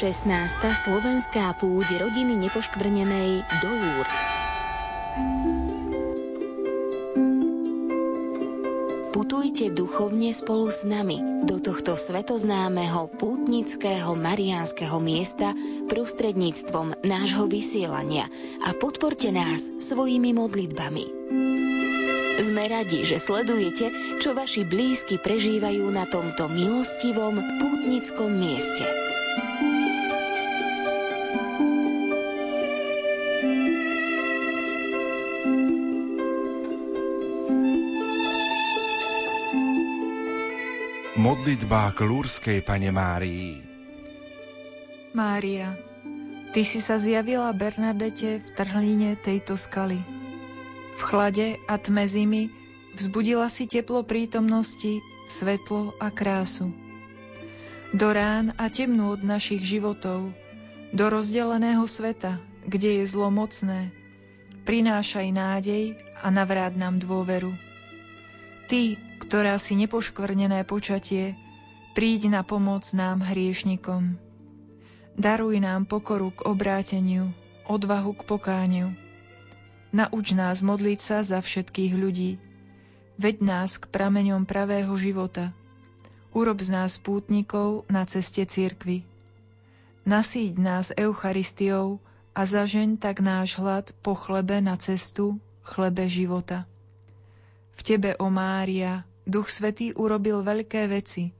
16. slovenská púť rodiny nepoškvrnenej do Lourdes. Putujte duchovne spolu s nami do tohto svetoznámeho pútnického mariánskeho miesta prostredníctvom nášho vysielania a podporte nás svojimi modlitbami. Sme radi, že sledujete, čo vaši blízky prežívajú na tomto milostivom pútnickom mieste. Modlitba k Lúrskej pane Márii Mária, Ty si sa zjavila Bernadete v trhlíne tejto skaly. V chlade a tme zimy vzbudila si teplo prítomnosti, svetlo a krásu. Do rán a temnú od našich životov, do rozdeleného sveta, kde je zlo mocné, prinášaj nádej a navráť nám dôveru. Ty, ktorá si nepoškvrnené počatie, príď na pomoc nám hriešnikom. Daruj nám pokoru k obráteniu, odvahu k pokániu. Nauč nás modliť sa za všetkých ľudí. Veď nás k prameňom pravého života. Urob z nás pútnikov na ceste cirkvy. Nasíď nás Eucharistiou a zažeň tak náš hlad po chlebe na cestu, chlebe života. V Tebe, o Mária, Duch Svetý urobil veľké veci.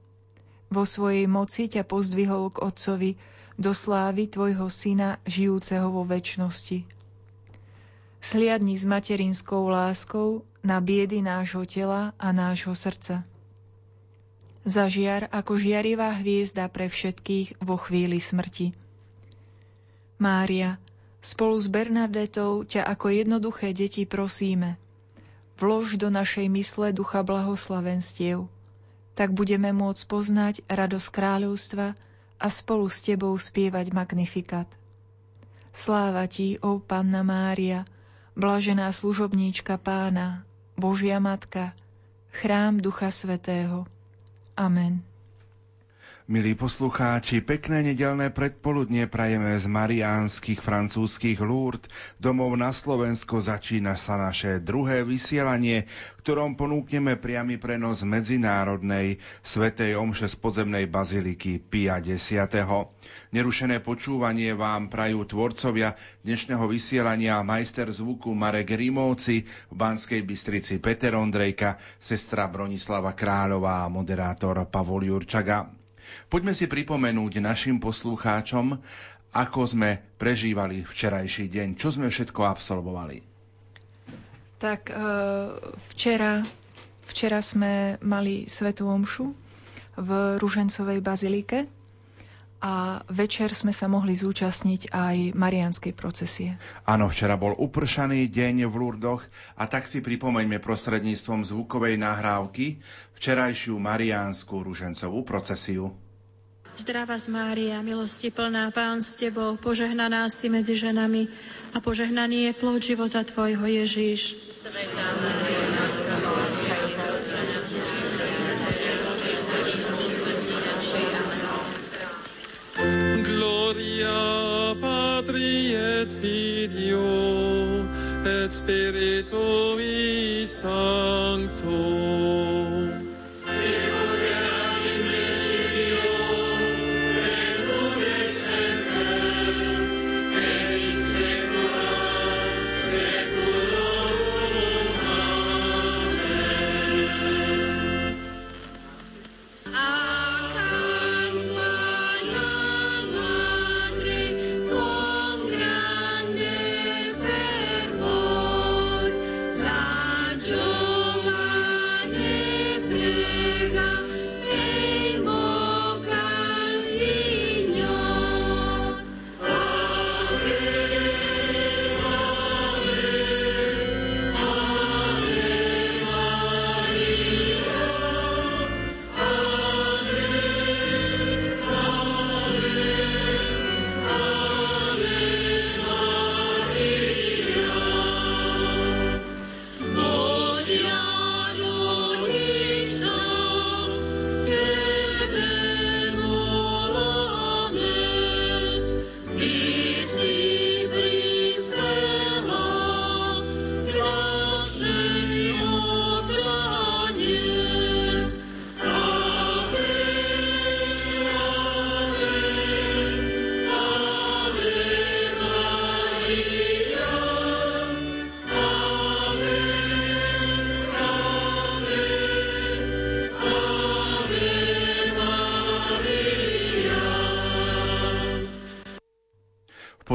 Vo svojej moci ťa pozdvihol k Otcovi do slávy Tvojho Syna, žijúceho vo väčšnosti. Sliadni s materinskou láskou na biedy nášho tela a nášho srdca. Zažiar ako žiarivá hviezda pre všetkých vo chvíli smrti. Mária, spolu s Bernadetou ťa ako jednoduché deti prosíme – Vlož do našej mysle ducha blahoslavenstiev, tak budeme môcť poznať radosť kráľovstva a spolu s Tebou spievať magnifikat. Sláva Ti, ó Panna Mária, blažená služobníčka Pána, Božia Matka, chrám Ducha Svetého. Amen. Milí poslucháči, pekné nedelné predpoludnie prajeme z mariánskych francúzskych Lourdes. Domov na Slovensko začína sa naše druhé vysielanie, ktorom ponúkneme priamy prenos medzinárodnej svetej omše z podzemnej baziliky Pia X. Nerušené počúvanie vám prajú tvorcovia dnešného vysielania majster zvuku Marek Rimovci, v Banskej Bystrici Peter Ondrejka, sestra Bronislava Kráľová a moderátor Pavol Jurčaga. Poďme si pripomenúť našim poslucháčom, ako sme prežívali včerajší deň, čo sme všetko absolvovali. Tak e, včera, včera sme mali Svetú Omšu v Ružencovej bazilike a večer sme sa mohli zúčastniť aj marianskej procesie. Áno, včera bol upršaný deň v Lurdoch a tak si pripomeňme prostredníctvom zvukovej nahrávky včerajšiu mariánsku ružencovú procesiu. Zdravá z Mária, milosti plná, Pán s Tebou, požehnaná si medzi ženami a požehnaný je plod života Tvojho Ježíš. Svetá Maria, et Filio et Spiritui Sancto.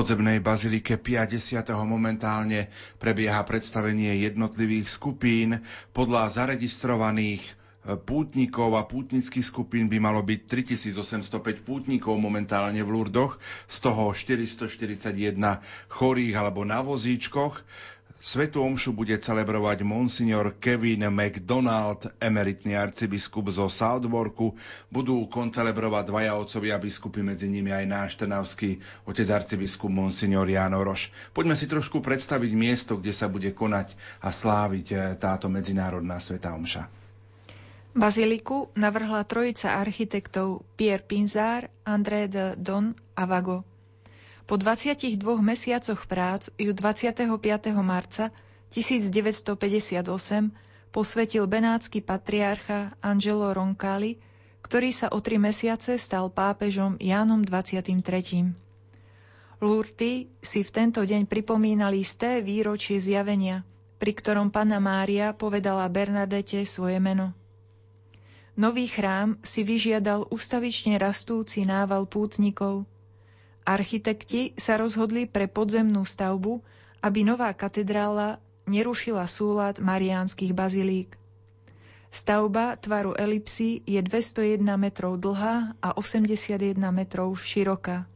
Podzemnej bazilike 50. momentálne prebieha predstavenie jednotlivých skupín. Podľa zaregistrovaných e, pútnikov a pútnických skupín by malo byť 3805 pútnikov momentálne v Lurdoch, z toho 441 chorých alebo na vozíčkoch. Svetu omšu bude celebrovať monsignor Kevin McDonald, emeritný arcibiskup zo Southwarku. Budú koncelebrovať dvaja otcovia biskupy, medzi nimi aj náš trnavský otec arcibiskup monsignor Jano Roš. Poďme si trošku predstaviť miesto, kde sa bude konať a sláviť eh, táto medzinárodná Sveta omša. Baziliku navrhla trojica architektov Pierre Pinzár, André de Don a Vago. Po 22 mesiacoch prác ju 25. marca 1958 posvetil benátsky patriarcha Angelo Roncalli, ktorý sa o tri mesiace stal pápežom Jánom 23. Lurty si v tento deň pripomínali isté výročie zjavenia, pri ktorom Panna Mária povedala Bernadete svoje meno. Nový chrám si vyžiadal ustavične rastúci nával pútnikov – Architekti sa rozhodli pre podzemnú stavbu, aby nová katedrála nerušila súlad mariánskych bazilík. Stavba tvaru elipsy je 201 metrov dlhá a 81 metrov široká.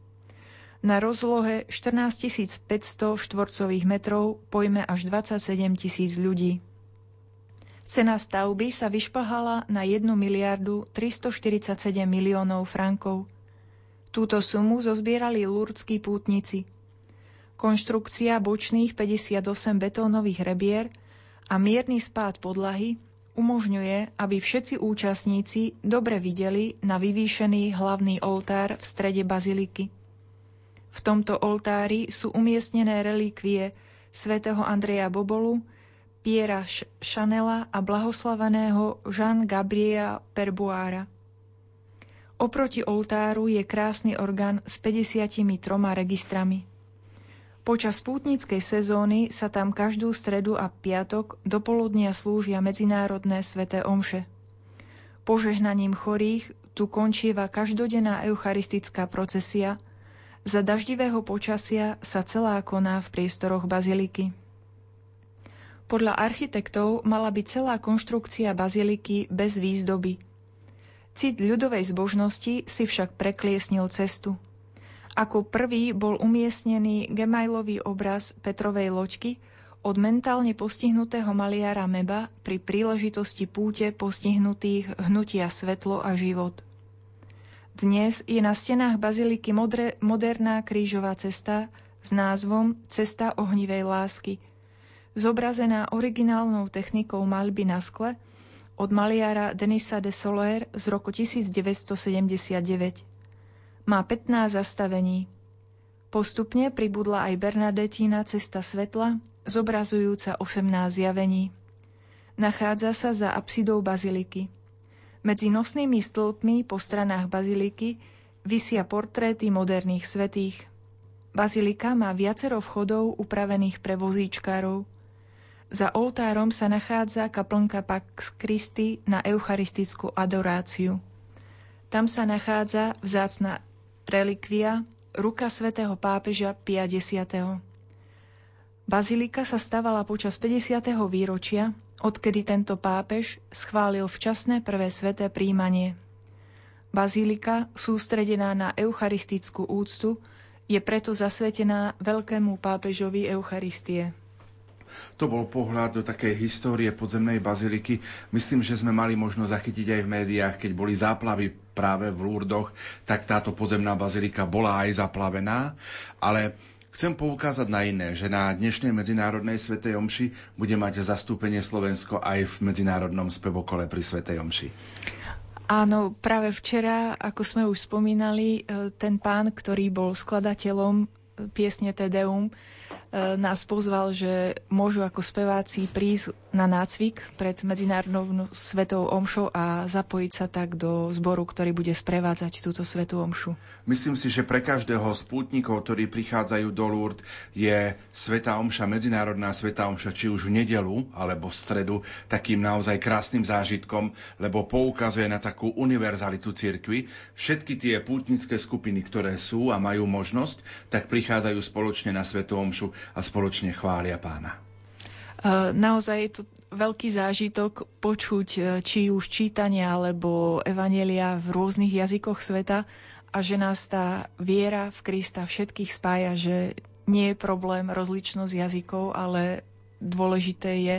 Na rozlohe 14 500 štvorcových metrov pojme až 27 tisíc ľudí. Cena stavby sa vyšplhala na 1 miliardu 347 miliónov frankov – Túto sumu zozbierali lurdskí pútnici. Konštrukcia bočných 58 betónových rebier a mierny spád podlahy umožňuje, aby všetci účastníci dobre videli na vyvýšený hlavný oltár v strede baziliky. V tomto oltári sú umiestnené relikvie svätého Andreja Bobolu, Piera Chanela a blahoslaveného Jean Gabriela Perbuára. Oproti oltáru je krásny orgán s 53 registrami. Počas pútnickej sezóny sa tam každú stredu a piatok do poludnia slúžia medzinárodné sveté omše. Požehnaním chorých tu končieva každodenná eucharistická procesia, za daždivého počasia sa celá koná v priestoroch baziliky. Podľa architektov mala byť celá konštrukcia baziliky bez výzdoby – Cit ľudovej zbožnosti si však prekliesnil cestu. Ako prvý bol umiestnený gemajlový obraz Petrovej loďky od mentálne postihnutého maliara Meba pri príležitosti púte postihnutých hnutia svetlo a život. Dnes je na stenách baziliky modre, moderná krížová cesta s názvom Cesta ohnivej lásky, zobrazená originálnou technikou maľby na skle – od maliara Denisa de Soler z roku 1979. Má 15 zastavení. Postupne pribudla aj Bernadetína Cesta svetla, zobrazujúca 18 zjavení. Nachádza sa za apsidou baziliky. Medzi nosnými stĺpmi po stranách baziliky vysia portréty moderných svetých. Bazilika má viacero vchodov upravených pre vozíčkárov – za oltárom sa nachádza kaplnka Pax Christi na eucharistickú adoráciu. Tam sa nachádza vzácna relikvia ruka svätého pápeža Pia X. Bazilika sa stavala počas 50. výročia, odkedy tento pápež schválil včasné prvé sveté príjmanie. Bazilika, sústredená na eucharistickú úctu, je preto zasvetená veľkému pápežovi Eucharistie. To bol pohľad do takej histórie podzemnej baziliky. Myslím, že sme mali možnosť zachytiť aj v médiách, keď boli záplavy práve v Lurdoch, tak táto podzemná bazilika bola aj zaplavená, ale Chcem poukázať na iné, že na dnešnej Medzinárodnej Svetej Omši bude mať zastúpenie Slovensko aj v Medzinárodnom spevokole pri Svetej Omši. Áno, práve včera, ako sme už spomínali, e, ten pán, ktorý bol skladateľom piesne Tedeum, nás pozval, že môžu ako speváci prísť na nácvik pred Medzinárodnou svetou omšou a zapojiť sa tak do zboru, ktorý bude sprevádzať túto svetú omšu. Myslím si, že pre každého z pútnikov, ktorí prichádzajú do Lourdes, je sveta omša, medzinárodná sveta omša, či už v nedelu alebo v stredu, takým naozaj krásnym zážitkom, lebo poukazuje na takú univerzalitu cirkvy. Všetky tie pútnické skupiny, ktoré sú a majú možnosť, tak prichádzajú spoločne na svetu omšu a spoločne chvália pána. E, naozaj je to veľký zážitok počuť e, či už čítania alebo evanelia v rôznych jazykoch sveta a že nás tá viera v Krista všetkých spája, že nie je problém rozličnosť jazykov, ale dôležité je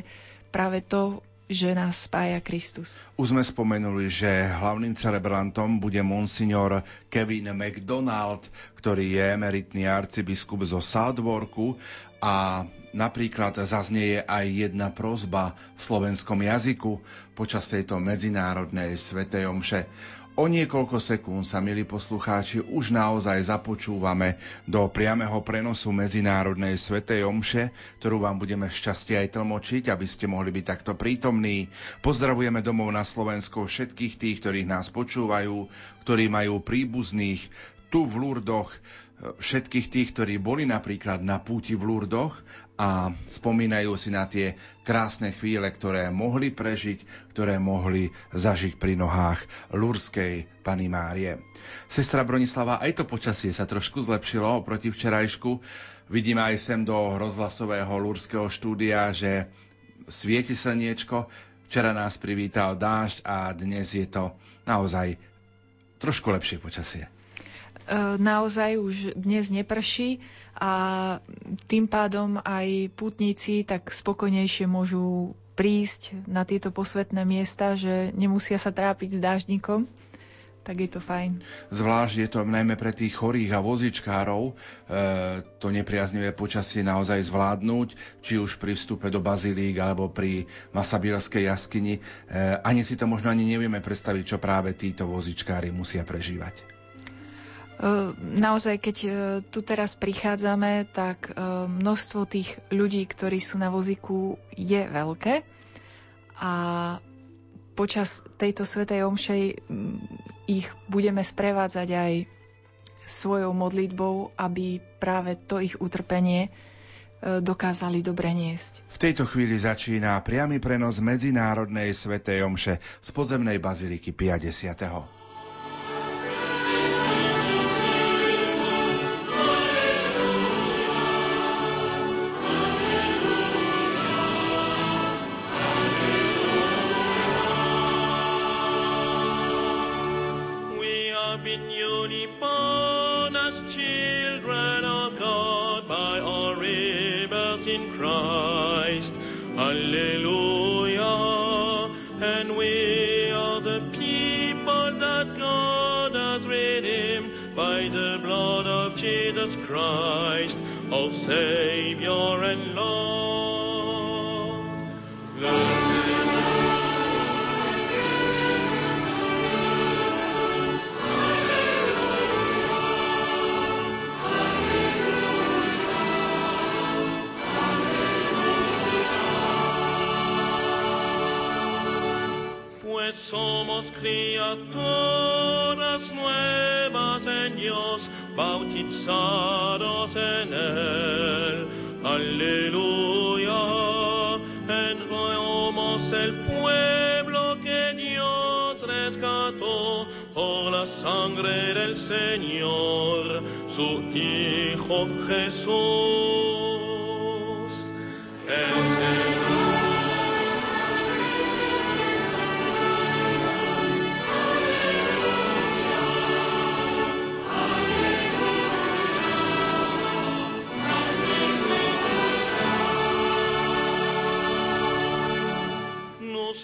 práve to, že nás spája Kristus. Už sme spomenuli, že hlavným celebrantom bude monsignor Kevin McDonald, ktorý je emeritný arcibiskup zo Southwarku a napríklad zaznieje aj jedna prozba v slovenskom jazyku počas tejto medzinárodnej svetej omše. O niekoľko sekúnd sa, milí poslucháči, už naozaj započúvame do priameho prenosu Medzinárodnej Svetej Omše, ktorú vám budeme šťastie aj tlmočiť, aby ste mohli byť takto prítomní. Pozdravujeme domov na Slovensku všetkých tých, ktorých nás počúvajú, ktorí majú príbuzných tu v Lurdoch, všetkých tých, ktorí boli napríklad na púti v Lurdoch a spomínajú si na tie krásne chvíle, ktoré mohli prežiť, ktoré mohli zažiť pri nohách Lurskej Pany Márie. Sestra Bronislava, aj to počasie sa trošku zlepšilo oproti včerajšku. Vidíme aj sem do rozhlasového Lurského štúdia, že svieti slniečko. Včera nás privítal dážď a dnes je to naozaj trošku lepšie počasie. E, naozaj už dnes neprší a tým pádom aj pútnici tak spokojnejšie môžu prísť na tieto posvetné miesta, že nemusia sa trápiť s dážnikom tak je to fajn. Zvlášť je to najmä pre tých chorých a vozičkárov e, to nepriaznivé počasie naozaj zvládnuť, či už pri vstupe do bazilík alebo pri Masabilskej jaskyni. E, ani si to možno ani nevieme predstaviť, čo práve títo vozičkári musia prežívať. Naozaj, keď tu teraz prichádzame, tak množstvo tých ľudí, ktorí sú na vozíku, je veľké. A počas tejto svetej omšej ich budeme sprevádzať aj svojou modlitbou, aby práve to ich utrpenie dokázali dobre niesť. V tejto chvíli začína priamy prenos Medzinárodnej svetej omše z podzemnej baziliky 50. Christ, O Savior and Lord. Pues somos criaturas nuevas en Dios, bautizados en él. Aleluya. Enroemos el pueblo que Dios rescató por la sangre del Señor, su Hijo Jesús. El Señor.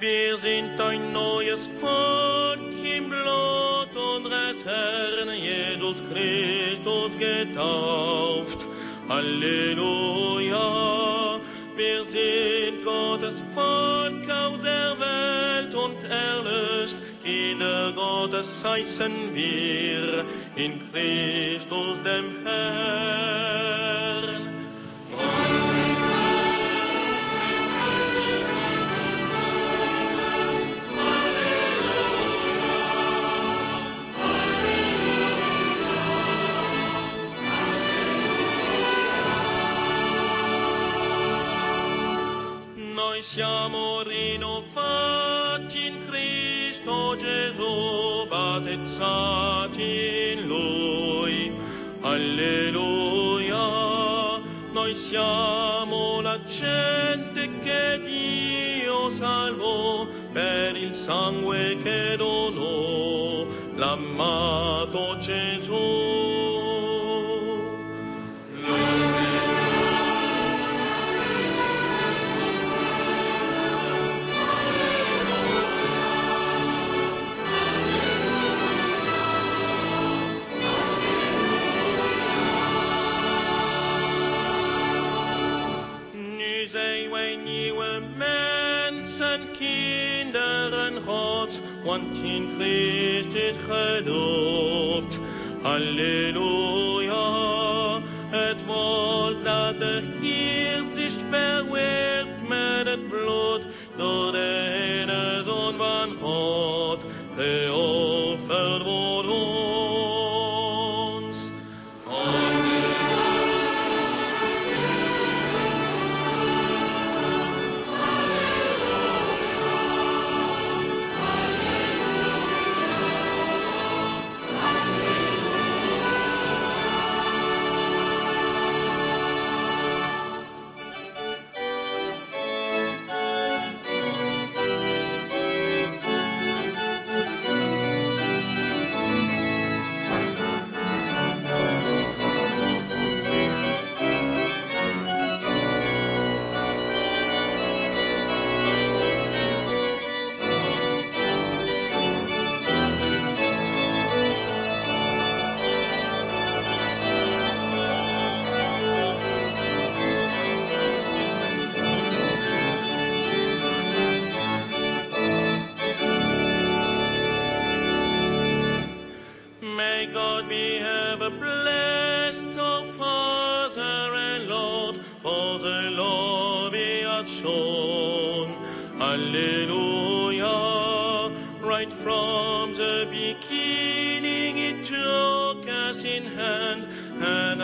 Wir sind ein neues Volk im Blut unseres Herrn Jesus Christus getauft. Halleluja, wir sind Gottes Volk aus der Welt und erlöst. Kinder Gottes heißen wir in Christus dem Gesù, battezzati in Lui. Alleluia. Noi siamo la gente che Dio salvò per il sangue che donò l'amato Gesù. Want in Christus gedoopt. Halleluja, het woord dat de Christus is verwerft met het bloed door de ene Zoon van God, geofferd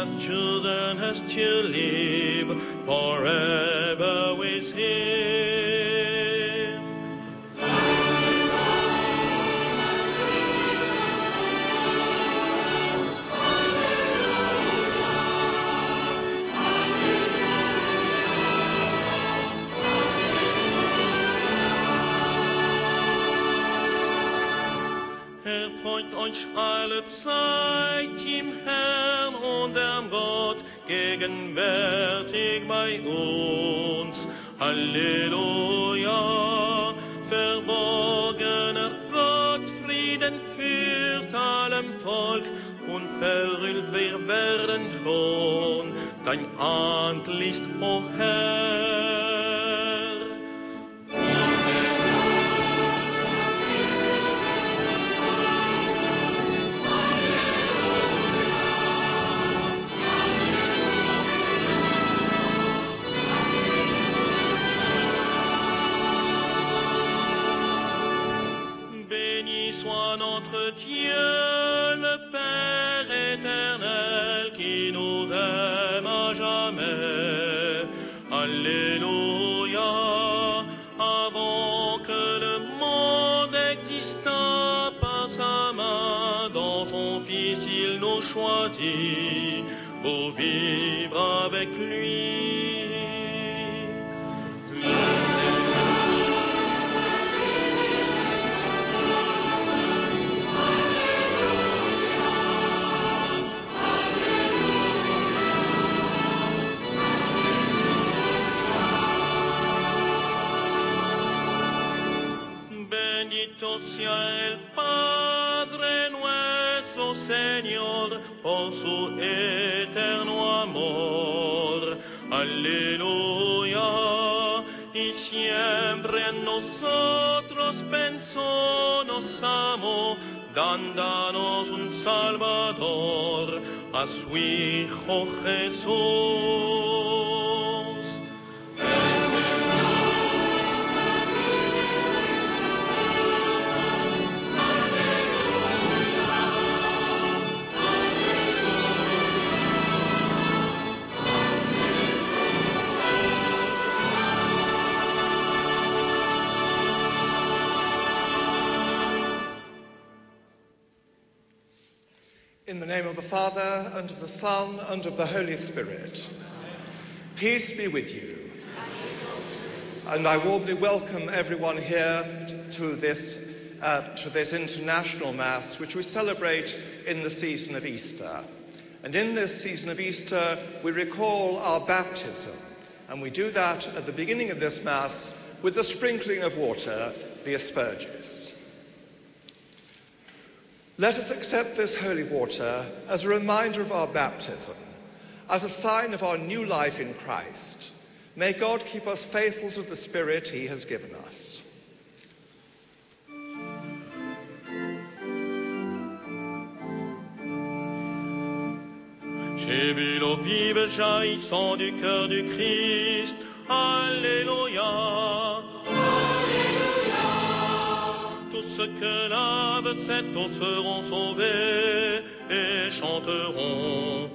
has chosen us to live forever with Him. Erfreut euch alle Zeit im Herrn und am Gott gegenwärtig bei uns. Halleluja, verborgener Gott, Frieden führt allem Volk und verhüllt wir werden schon dein Antlitz, o Herr. Choisit pour vivre avec lui. Bendito sea el Padre nuestro Señor por su eterno amor. Aleluya. Y siempre en nosotros pensó, nos dándonos un Salvador, a su Hijo Jesús. In the name of the Father, and of the Son, and of the Holy Spirit. Peace be with you. And I warmly welcome everyone here to this, uh, to this international Mass, which we celebrate in the season of Easter. And in this season of Easter, we recall our baptism. And we do that at the beginning of this Mass with the sprinkling of water, the asperges. Let us accept this holy water as a reminder of our baptism, as a sign of our new life in Christ. May God keep us faithful to the Spirit He has given us. J'ai vu l'eau vive jaillissant du cœur du Christ. Alléluia. Tous ceux que cette eau seront sauvés et chanteront.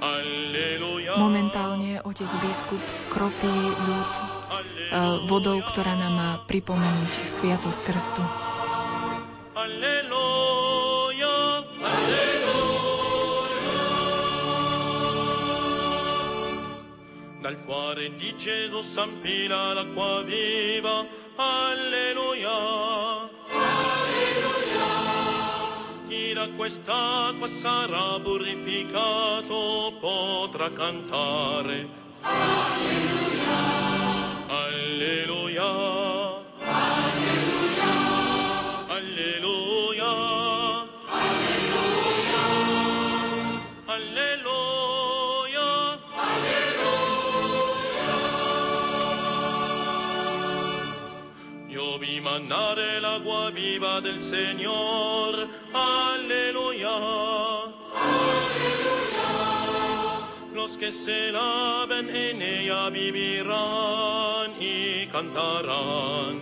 Alléluia. Momentálne otec biskup kropí ľud eh, vodou, ktorá nám má pripomenúť sviatosť krstu. Alleluia, alleluia. Dal cuore di Gesù s'ampila l'acqua viva, alleluia. Chi da quest'acqua sarà purificato potrà cantare. Alleluia. Alleluia. Alleluia. Alleluia. Io vi mandare l'agua viva del Señor. Aleluya. Los que se laven en ella vivirán y cantarán.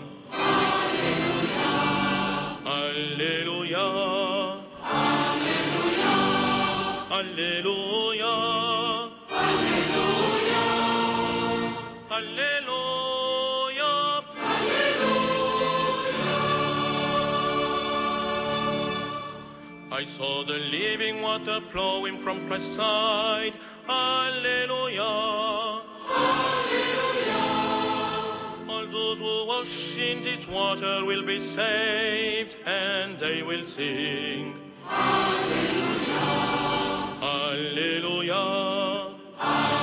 Aleluya. Aleluya. Aleluya. Aleluya. I saw the living water flowing from Christ's side. Alleluia. Alleluia. All those who wash in this water will be saved, and they will sing. Alleluia. Alleluia. Alleluia.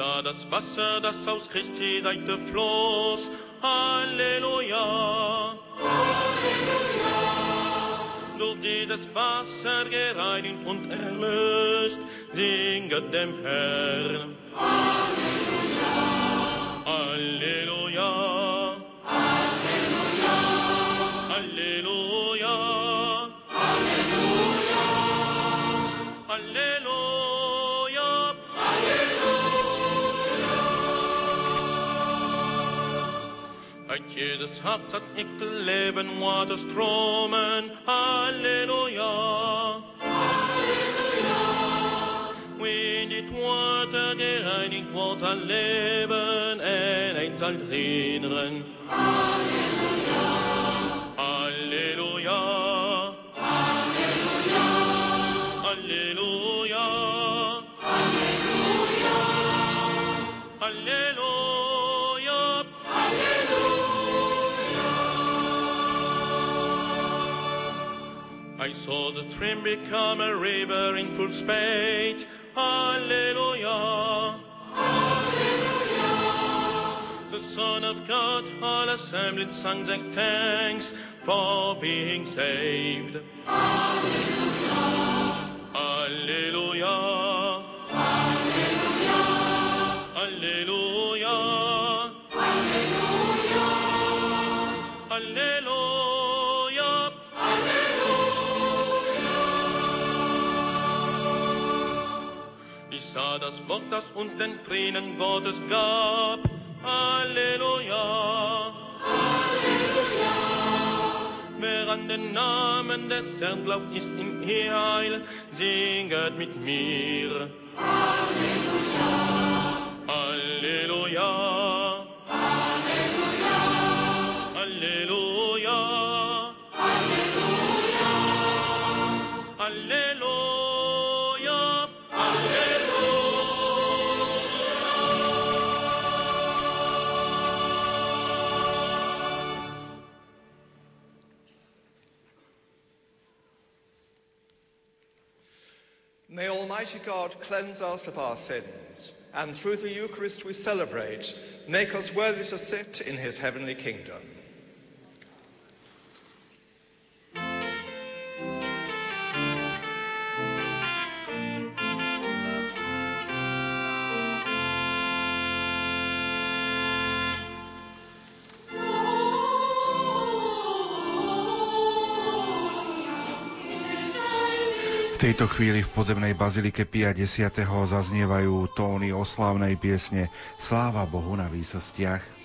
Sah das Wasser, das aus Christi Seite floss. Halleluja. Durch dieses Wasser gereinigt und erlöst, singet dem Herrn. Halleluja. Halleluja. Halleluja. Uit jedes hart zat ik leven waterstromen. Halleluja. Wie dit water gereinigt wordt aan leven en een zal herinneren. Halleluja. Halleluja. Halleluja. I saw the stream become a river in full spate. Hallelujah. Hallelujah. The Son of God, all assembled, sang their thanks for being saved. Hallelujah. Hallelujah. Sah das Wort, das uns den Frieden Gottes gab. Halleluja. Halleluja. Wer an den Namen des Herrn glaubt, ist im Heil. Singet mit mir. Halleluja. Halleluja. Almighty God cleanse us of our sins, and through the Eucharist we celebrate, make us worthy to sit in his heavenly kingdom. Tejto chvíli v podzemnej bazilike Pia X. zaznievajú tóny oslávnej piesne Sláva Bohu na výsostiach.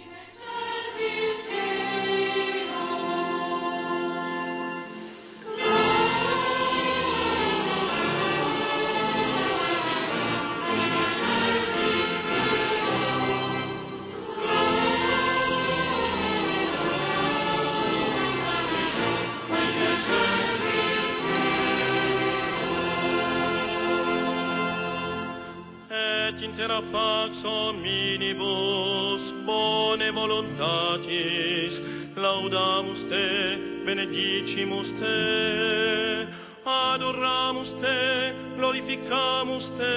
Et intera pax omnibus bone voluntatis laudamus te benedicimus te adoramus te glorificamus te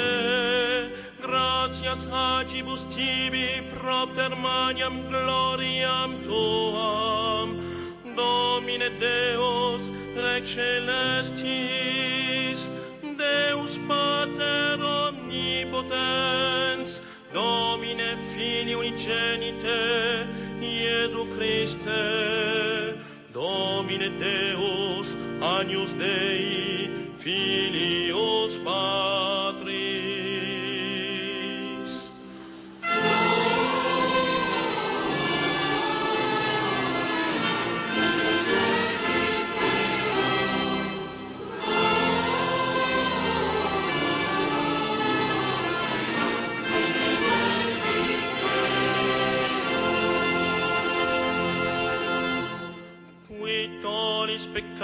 gratias agibus tibi propter maniam gloriam tuam Domine Deus Rex celestis Deus Pater omnipotens, Domine Filii unigenite, Iesu Christe, Domine Deus, Agnus Dei, Filius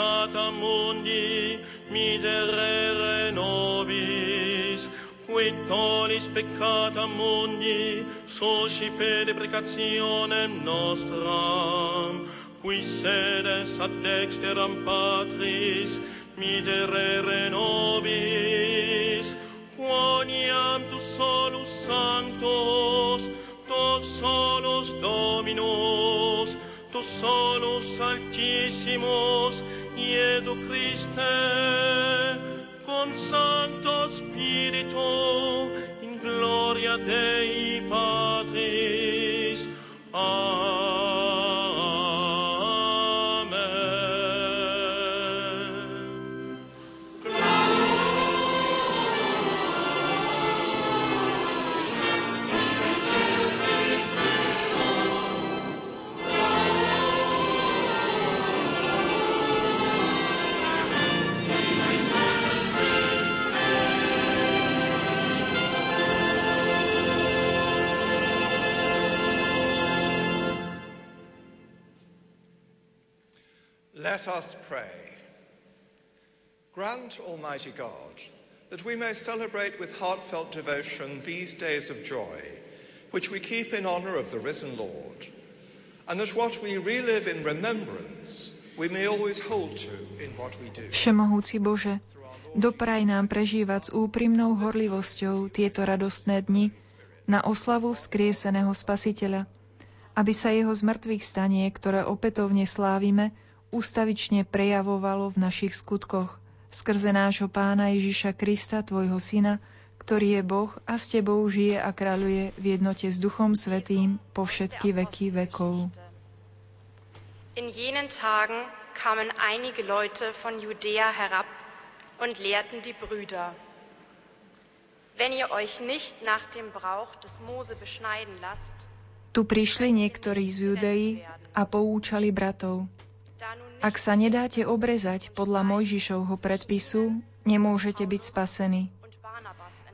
peccata mundi, miserere nobis. Qui tollis peccata mundi, suscipe deprecationem nostram. Qui sedes ad dexteram Patris, miserere nobis. Quoniam tu solus sanctus, tu solus Dominus, tu solus altissimus, Iesu Christe, con Sancto Spiritu, in gloria Dei Patris. Amen. Let us pray. Grant, Almighty God, that we may celebrate with heartfelt devotion these days of joy, which we keep in honor of the risen Lord, and that what we relive in remembrance we may always hold to in what we do. Všemohúci Bože, dopraj nám prežívať s úprimnou horlivosťou tieto radostné dni na oslavu vzkrieseného Spasiteľa, aby sa jeho zmrtvých stanie, ktoré opätovne slávime, ústavične prejavovalo v našich skutkoch skrze nášho pána Ježiša Krista, Tvojho Syna, ktorý je Boh a s Tebou žije a kráľuje v jednote s Duchom Svetým po všetky veky vekov. In jenen Tagen kamen einige Leute von Judäa herab und lehrten die Brüder. Wenn ihr euch nicht nach dem Brauch des Mose beschneiden lasst, tu prišli niektorí z Judei a poučali bratov. Ak sa nedáte obrezať podľa Mojžišovho predpisu, nemôžete byť spasení.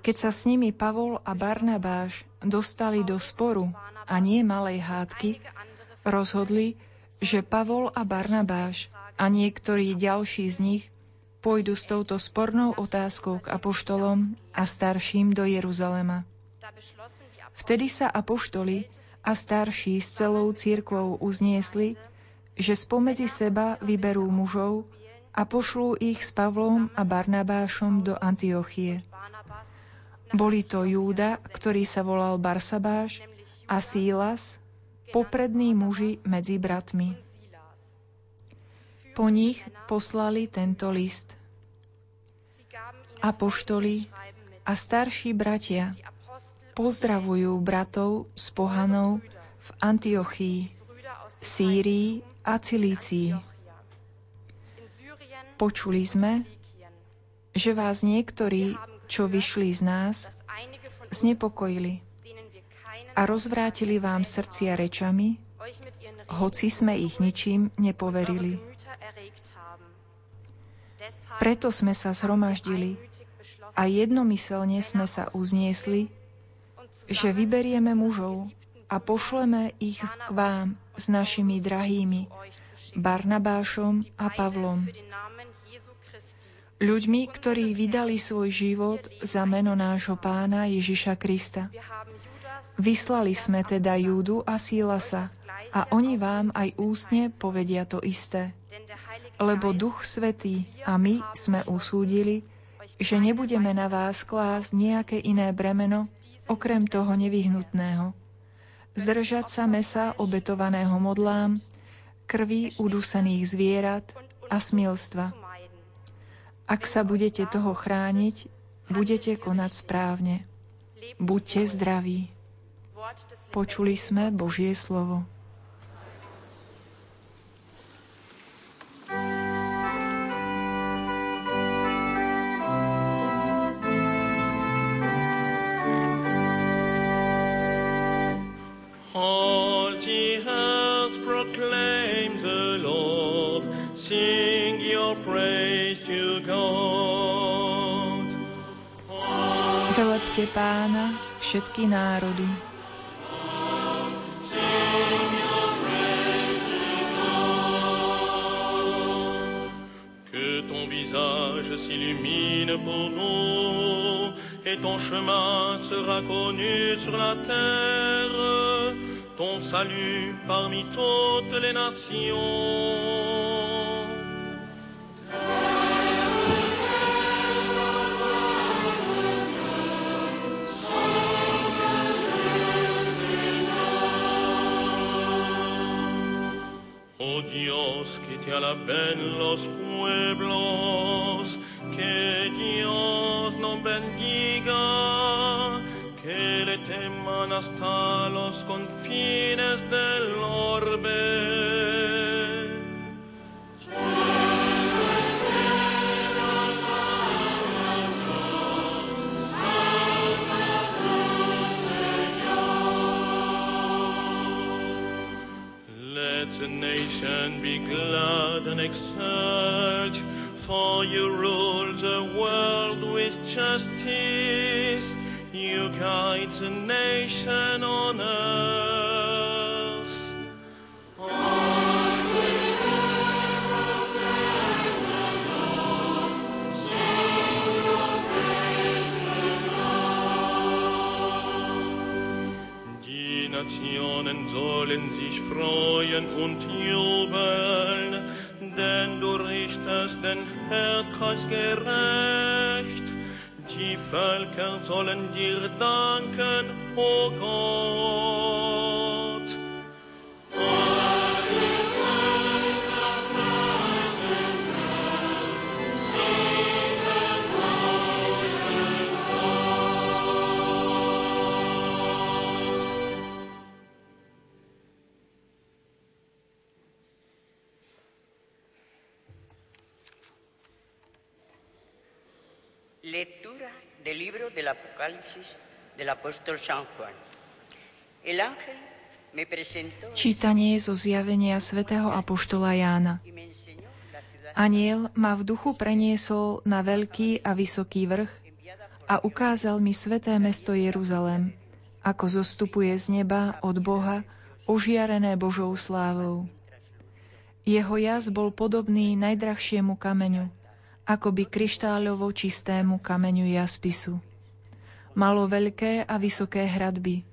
Keď sa s nimi Pavol a Barnabáš dostali do sporu a nie malej hádky, rozhodli, že Pavol a Barnabáš a niektorí ďalší z nich pôjdu s touto spornou otázkou k apoštolom a starším do Jeruzalema. Vtedy sa apoštoli a starší s celou církvou uzniesli, že spomedzi seba vyberú mužov a pošlú ich s Pavlom a Barnabášom do Antiochie. Boli to Júda, ktorý sa volal Barsabáš, a Sílas, poprední muži medzi bratmi. Po nich poslali tento list. Apoštoli a starší bratia pozdravujú bratov z pohanov v Antiochii, Sýrii a Cilícii. Počuli sme, že vás niektorí, čo vyšli z nás, znepokojili a rozvrátili vám srdcia rečami, hoci sme ich ničím nepoverili. Preto sme sa zhromaždili a jednomyselne sme sa uzniesli, že vyberieme mužov a pošleme ich k vám s našimi drahými Barnabášom a Pavlom. Ľuďmi, ktorí vydali svoj život za meno nášho pána Ježiša Krista. Vyslali sme teda Júdu a Sílasa a oni vám aj ústne povedia to isté. Lebo Duch Svetý a my sme usúdili, že nebudeme na vás klásť nejaké iné bremeno, okrem toho nevyhnutného – zdržať sa mesa obetovaného modlám, krvi udusených zvierat a smilstva. Ak sa budete toho chrániť, budete konať správne. Buďte zdraví. Počuli sme Božie slovo. Velepte pána všetky národy. Que ton visage s'illumine pour nous et ton chemin sera connu sur la terre, ton salut parmi toutes les nations. Dios, que la ven los pueblos, que Dios nos bendiga, que le teman hasta los confines del orbe. Let the nation be glad and exult, for you rule the world with justice. You guide the nation on earth. Nationen sollen sich freuen und jubeln, denn du richtest den Erdkreis gerecht. Die Völker sollen dir danken, o Gott. Apocalipsis del apóstol San Juan. El ángel Čítanie zo zjavenia svätého Apoštola Jána. Aniel ma v duchu preniesol na veľký a vysoký vrch a ukázal mi sveté mesto Jeruzalem, ako zostupuje z neba od Boha, ožiarené Božou slávou. Jeho jas bol podobný najdrahšiemu kameňu, akoby kryštáľovo čistému kameňu jaspisu. Malo veľké a vysoké hradby.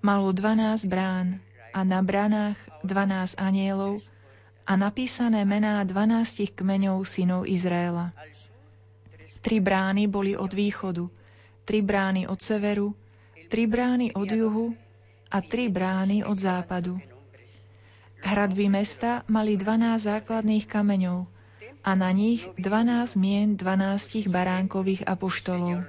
Malo 12 brán a na bránach 12 anielov a napísané mená 12 kmeňov synov Izraela. Tri brány boli od východu, tri brány od severu, tri brány od juhu a tri brány od západu. Hradby mesta mali 12 základných kameňov a na nich 12 mien 12 baránkových apoštolov.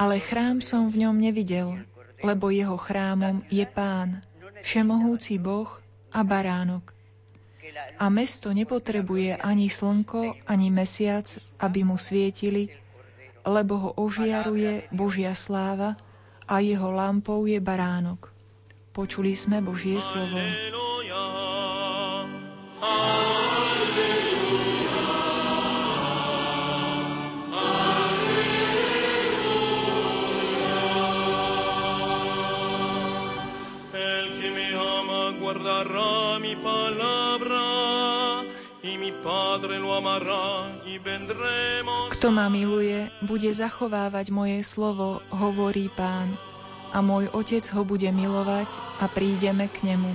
Ale chrám som v ňom nevidel, lebo jeho chrámom je Pán, Všemohúci Boh a Baránok. A mesto nepotrebuje ani slnko, ani mesiac, aby mu svietili, lebo ho ožiaruje Božia sláva a jeho lampou je Baránok. Počuli sme Božie slovo. Alleluja. Kto ma miluje, bude zachovávať moje slovo, hovorí Pán. A môj Otec ho bude milovať a prídeme k nemu.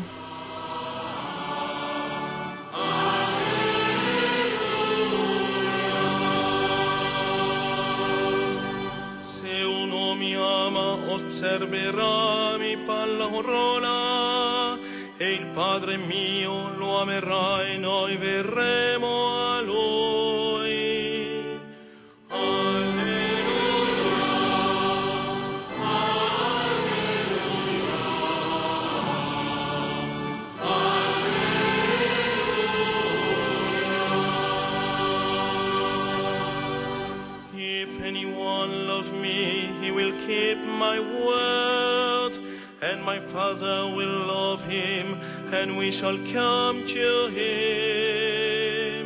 Osserverà mi parola e il Padre mio lo amerà e noi verremo a lui. If anyone loves me, he will keep my word, and my Father will love him, and we shall come to him.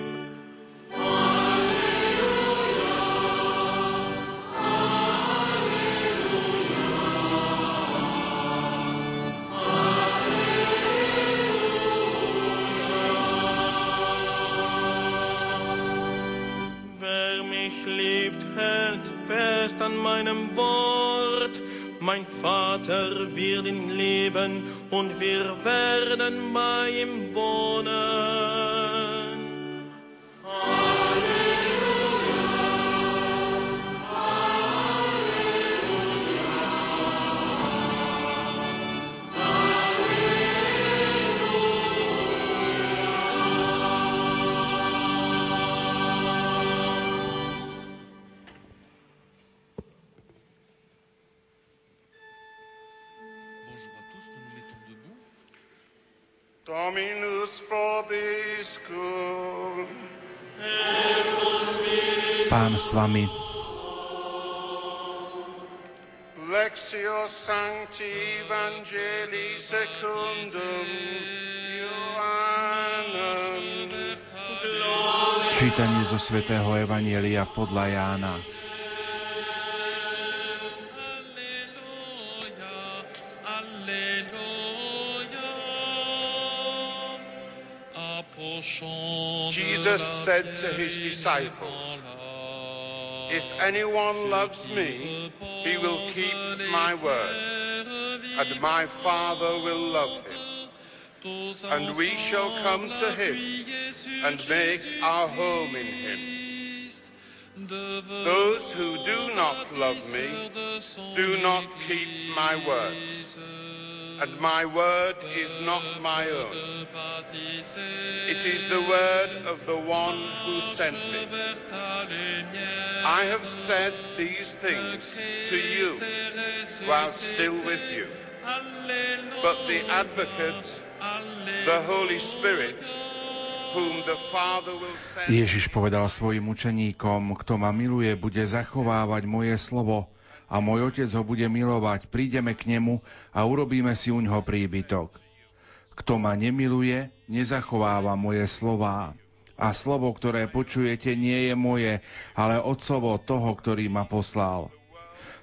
Wer mich liebt, hält fest an meinem Wort. Vater wird ihn lieben und wir werden bei ihm wohnen. Dominus vobiscum. Pán s vami. Lectio Sancti Evangelii secundum Ioannem. Čítanie zo svätého Evanielia podľa Jána. Said to his disciples, If anyone loves me, he will keep my word, and my Father will love him, and we shall come to him and make our home in him. Those who do not love me do not keep my words, and my word is not my own. It is the word of the one who sent me. I have said these things to you while still with you. But the advocate, the Holy Spirit. Ježiš povedal svojim učeníkom, kto ma miluje, bude zachovávať moje slovo a môj otec ho bude milovať. Prídeme k nemu a urobíme si u ňoho príbytok. Kto ma nemiluje, nezachováva moje slová. A slovo, ktoré počujete, nie je moje, ale otcovo toho, ktorý ma poslal.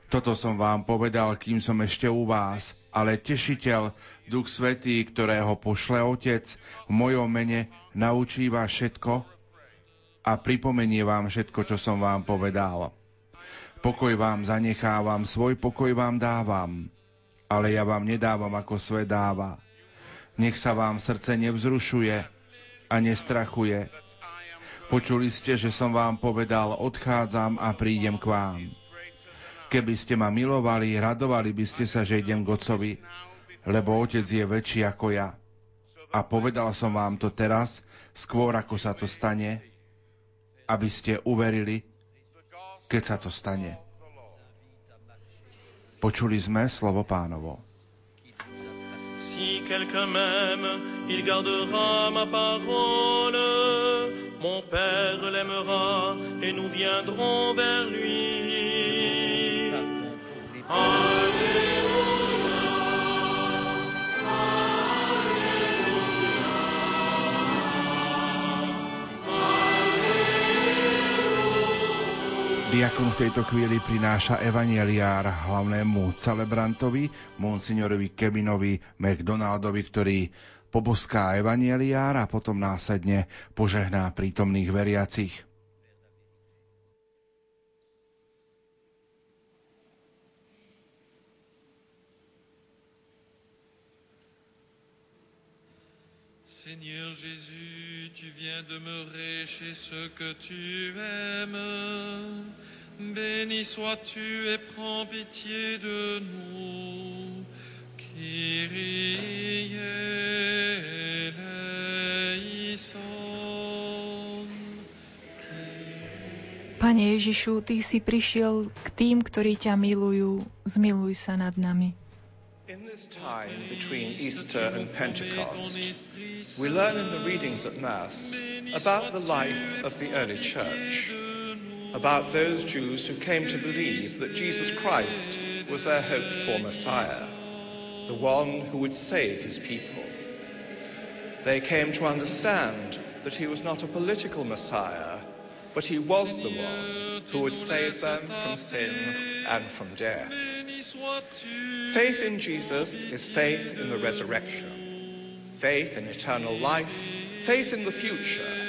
Toto som vám povedal, kým som ešte u vás, ale tešiteľ, Duch Svetý, ktorého pošle Otec, v mojom mene naučí vás všetko a pripomenie vám všetko, čo som vám povedal. Pokoj vám zanechávam, svoj pokoj vám dávam, ale ja vám nedávam, ako svet dáva. Nech sa vám srdce nevzrušuje a nestrachuje. Počuli ste, že som vám povedal, odchádzam a prídem k vám. Keby ste ma milovali, radovali by ste sa, že idem k Otcovi, lebo Otec je väčší ako ja. A povedal som vám to teraz, skôr ako sa to stane, aby ste uverili, keď sa to stane. Počuli sme slovo pánovo. Si quelqu'un m'aime, il gardera ma parole. Mon Père l'aimera et nous viendrons vers lui. Diakon v tejto chvíli prináša evanieliár hlavnému celebrantovi, monsignorovi Kevinovi McDonaldovi, ktorý poboská evanieliár a potom následne požehná prítomných veriacich. Seigneur Jésus, tu viens demeurer chez ceux que tu aimes. Béni sois-tu et prends pitié de nous. Kyrie eleison. Pane Ježišu, Ty si prišiel k tým, ktorí ťa milujú. Zmiluj sa nad nami. In this time between Easter and Pentecost, we learn in the readings at Mass about the life of the early church, about those Jews who came to believe that Jesus Christ was their hoped for Messiah, the one who would save his people. They came to understand that he was not a political Messiah, but he was the one who would save them from sin and from death. Faith in Jesus is faith in the resurrection, faith in eternal life, faith in the future.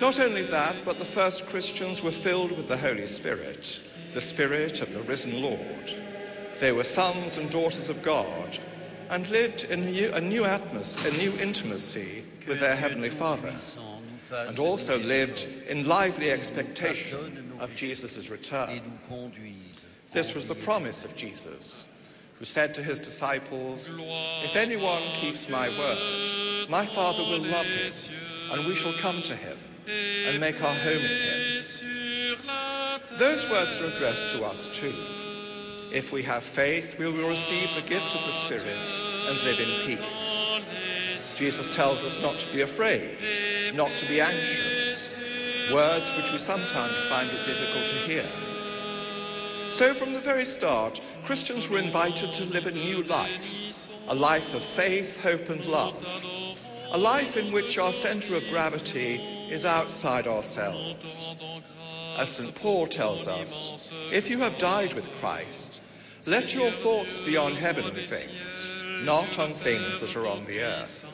Not only that, but the first Christians were filled with the Holy Spirit, the Spirit of the risen Lord. They were sons and daughters of God and lived in a new, atmosphere, a new intimacy with their Heavenly Father, and also lived in lively expectation of Jesus' return. This was the promise of Jesus, who said to his disciples, If anyone keeps my word, my Father will love him, and we shall come to him and make our home in him. Those words are addressed to us too. If we have faith, we will receive the gift of the Spirit and live in peace. Jesus tells us not to be afraid, not to be anxious, words which we sometimes find it difficult to hear. So, from the very start, Christians were invited to live a new life a life of faith, hope, and love. A life in which our centre of gravity is outside ourselves. As St. Paul tells us, if you have died with Christ, let your thoughts be on heavenly things, not on things that are on the earth.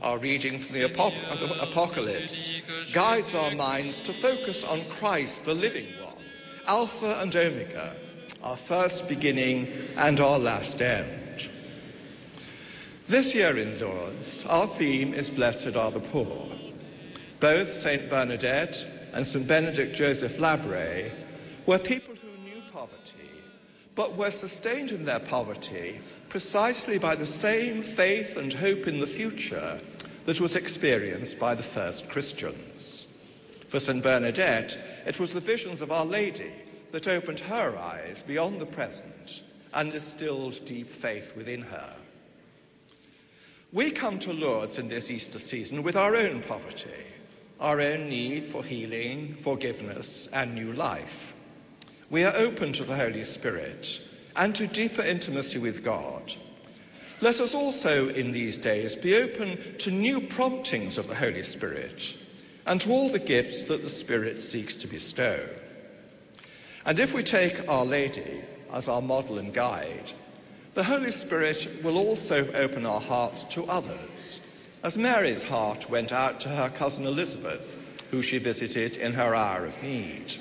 Our reading from the Apoc- Apocalypse guides our minds to focus on Christ, the living one, Alpha and Omega, our first beginning and our last end. This year in Lourdes, our theme is Blessed are the Poor. Both St. Bernadette and St. Benedict Joseph Labre were people who knew poverty, but were sustained in their poverty precisely by the same faith and hope in the future that was experienced by the first Christians. For St. Bernadette, it was the visions of Our Lady that opened her eyes beyond the present and distilled deep faith within her. We come to Lourdes in this Easter season with our own poverty, our own need for healing, forgiveness, and new life. We are open to the Holy Spirit and to deeper intimacy with God. Let us also in these days be open to new promptings of the Holy Spirit and to all the gifts that the Spirit seeks to bestow. And if we take Our Lady as our model and guide, the Holy Spirit will also open our hearts to others, as Mary's heart went out to her cousin Elizabeth, who she visited in her hour of need.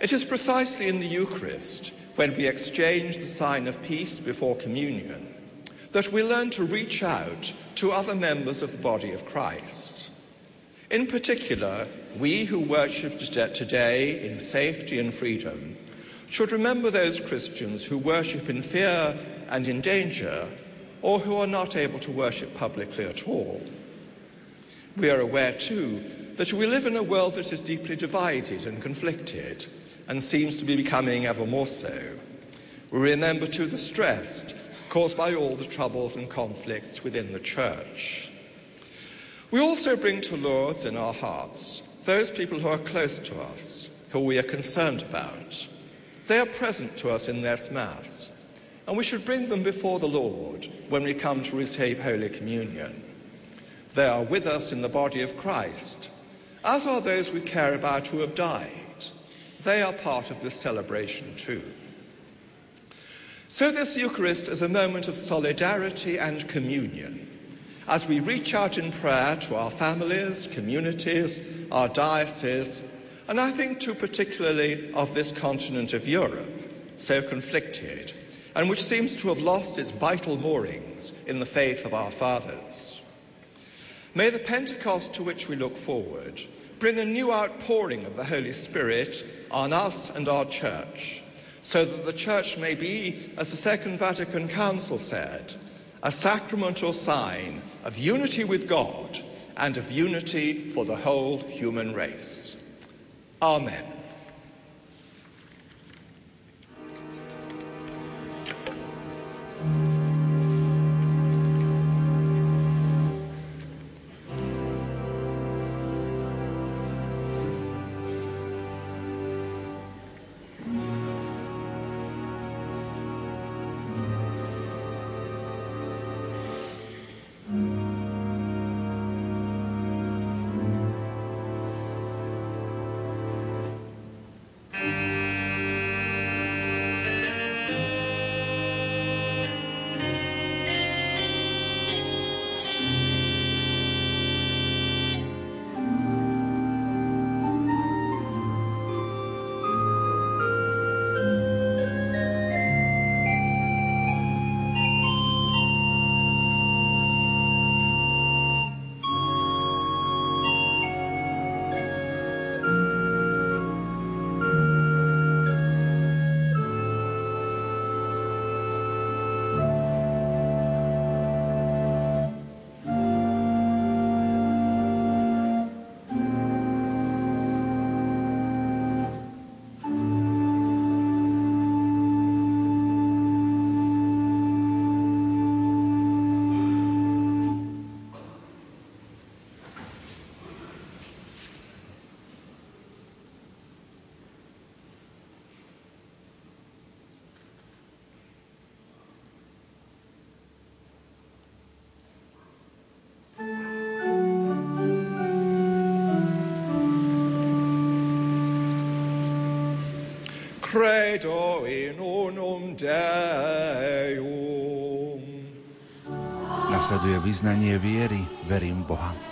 It is precisely in the Eucharist, when we exchange the sign of peace before communion, that we learn to reach out to other members of the body of Christ. In particular, we who worship today in safety and freedom should remember those Christians who worship in fear and in danger, or who are not able to worship publicly at all. We are aware, too, that we live in a world that is deeply divided and conflicted, and seems to be becoming ever more so. We remember, too, the stress caused by all the troubles and conflicts within the church. We also bring to Lourdes in our hearts those people who are close to us, who we are concerned about. They are present to us in this Mass, and we should bring them before the Lord when we come to receive Holy Communion. They are with us in the body of Christ, as are those we care about who have died. They are part of this celebration too. So, this Eucharist is a moment of solidarity and communion as we reach out in prayer to our families, communities, our dioceses, and I think too particularly of this continent of Europe, so conflicted, and which seems to have lost its vital moorings in the faith of our fathers. May the Pentecost to which we look forward bring a new outpouring of the Holy Spirit on us and our church, so that the church may be, as the Second Vatican Council said, a sacramental sign of unity with God and of unity for the whole human race. Amen. Credo in unum Deum. Nasleduje vyznanie viery, verím Boha.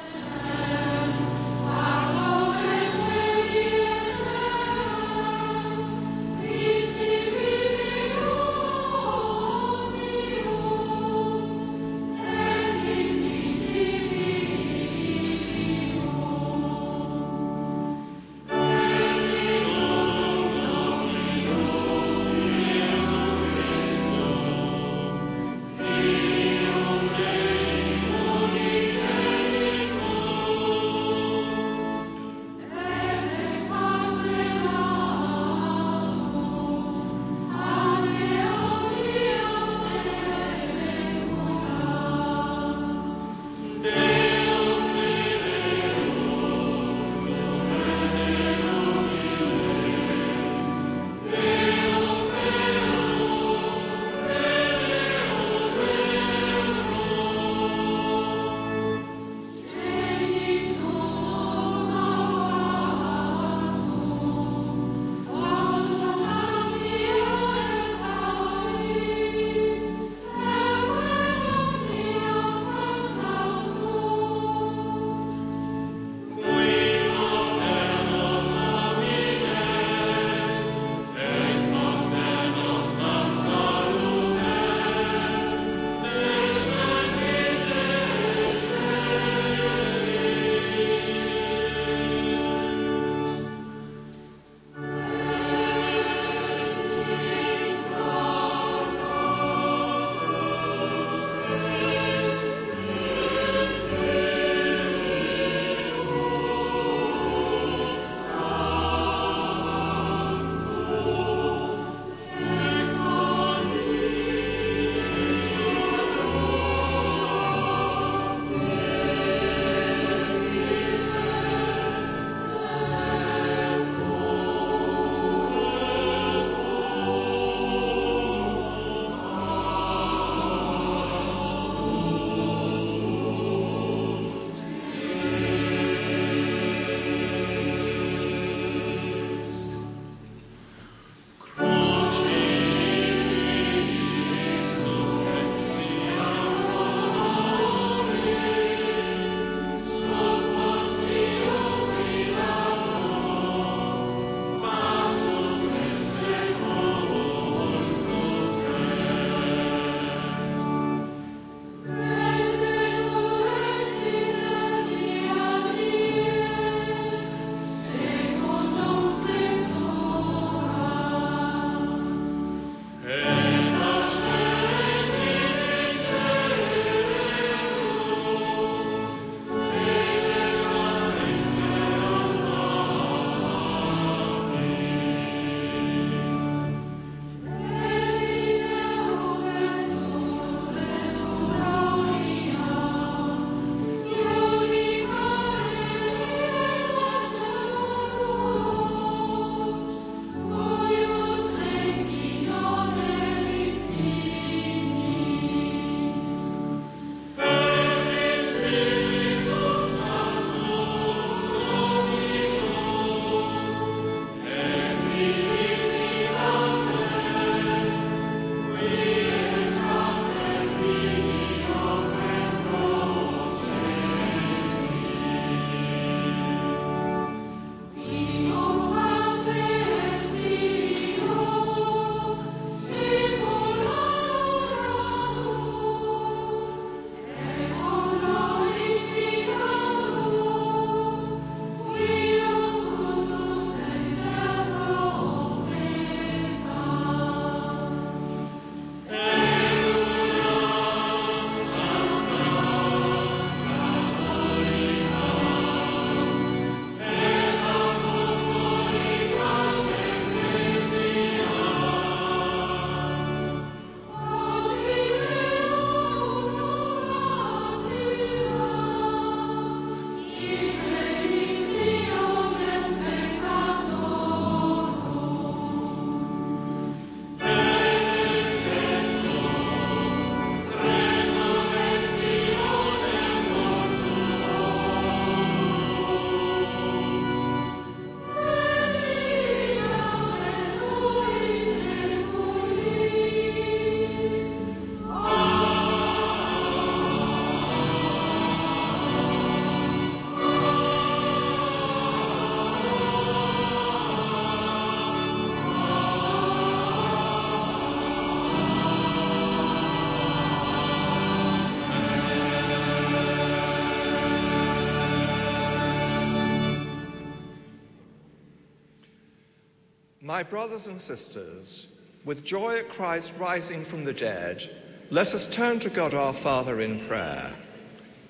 My brothers and sisters, with joy at Christ rising from the dead, let us turn to God our Father in prayer.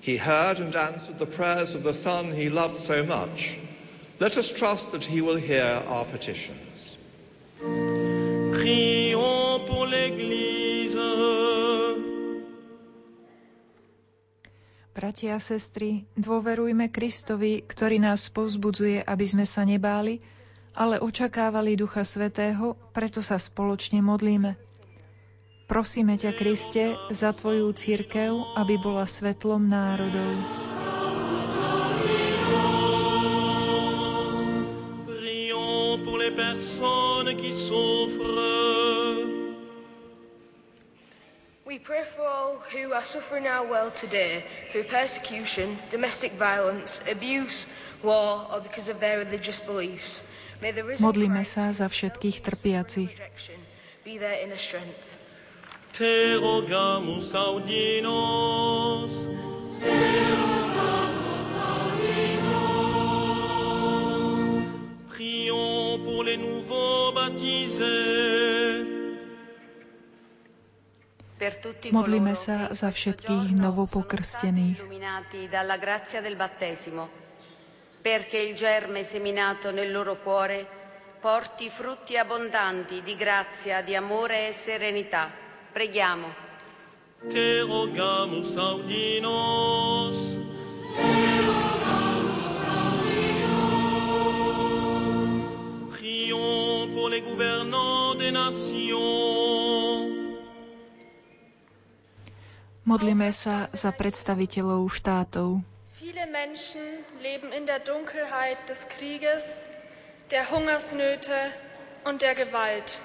He heard and answered the prayers of the Son he loved so much. Let us trust that he will hear our petitions. Prions pour l'Église. Bratia a sestry, dôverujme Kristovi, ktorý nás povzbudzuje, aby sme sa nebáli, ale očakávali Ducha Svetého, preto sa spoločne modlíme. Prosíme ťa, Kriste, za Tvoju církev, aby bola svetlom národov. Prions pour les personnes qui souffrent. We pray for all who are suffering our world today through persecution, domestic violence, abuse, war, or because of their religious beliefs. Modlíme sa za všetkých trpiacich. their inner strength. Te rogamus audinos. Prions pour les nouveaux baptisés. Modlíme sa za všetkých novopokrstených. Perché il germe seminato nel loro cuore porti frutti abbondanti di grazia, di amore e serenità. Preghiamo. Te rogamus audinos. Prions pour les gouvernants des nations. Modlíme sa za predstaviteľov štátov. Viele Menschen leben in der Dunkelheit des Krieges, der Hungersnöte und der Gewalt.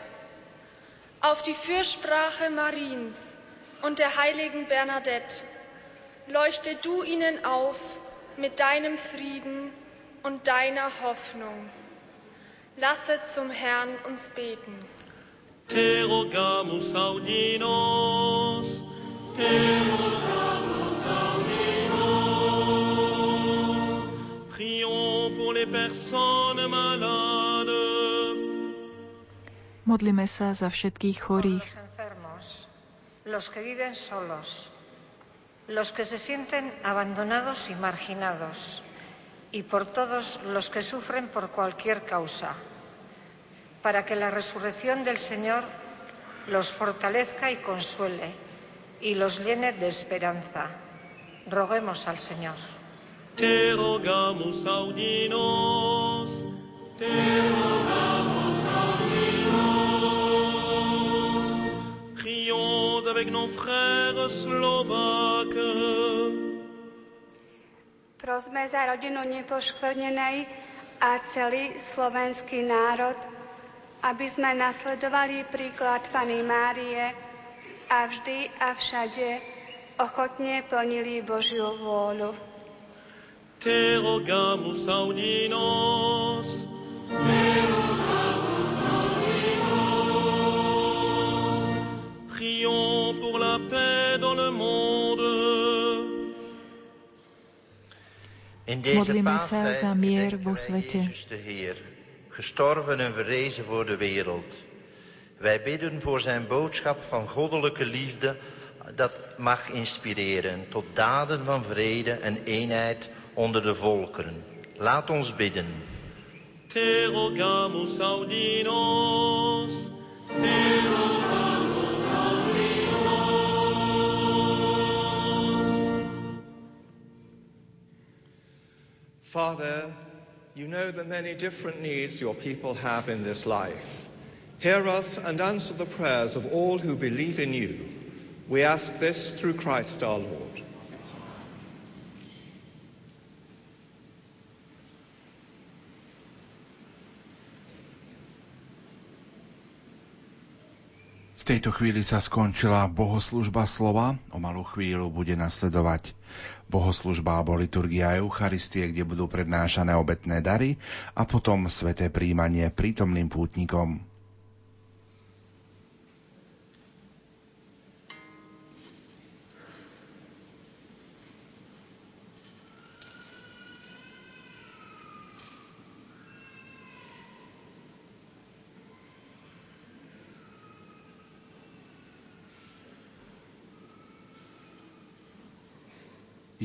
Auf die Fürsprache Mariens und der heiligen Bernadette leuchte du ihnen auf mit deinem Frieden und deiner Hoffnung. Lasse zum Herrn uns beten. Te rogamus audinos. Te rogamus pour les personnes malades. Modlíme sa za všetkých chorých. los enfermos, los que viven solos, los que se sienten abandonados y marginados, y por todos los que sufren por cualquier causa, para que la resurrección del Señor los fortalezca y consuele, y los llene de esperanza. Roguemos al Señor. Te rogamus audinos. Te rogamus audinos. Prions avec nos frères slovaques. Prosme za rodinu nepoškvrnenej a celý slovenský národ, aby sme nasledovali príklad Pany Márie a vždy a všade ochotne plnili Božiu vôľu. Te rogamus audinos. Te audinos. Prions pour la paix dans le monde. In deze Modlíme paastijd za vo svete. Gestorven en verrezen voor de wereld. Wij bidden voor zijn boodschap van goddelijke liefde dat mag inspireren tot daden van vrede en eenheid onder de volkeren. Laat ons bidden. Te rogamus audinos. Te rogamus audinos. Father, you know the many different needs your people have in this life. Hear us and answer the prayers of all who believe in you. We ask this through Christ our Lord. Tejto chvíli sa skončila bohoslužba slova. O malú chvíľu bude nasledovať bohoslužba alebo liturgia Eucharistie, kde budú prednášané obetné dary a potom sveté príjmanie prítomným pútnikom.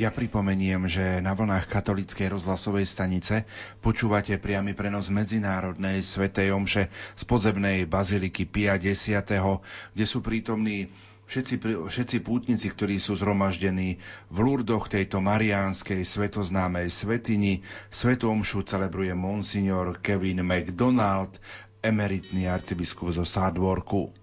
Ja pripomeniem, že na vlnách katolíckej rozhlasovej stanice počúvate priamy prenos medzinárodnej svetej omše z podzemnej baziliky Pia X, kde sú prítomní všetci, všetci pútnici, ktorí sú zhromaždení v Lurdoch tejto mariánskej svetoznámej svetini. Svetu omšu celebruje monsignor Kevin McDonald, emeritný arcibiskup zo Sádvorku.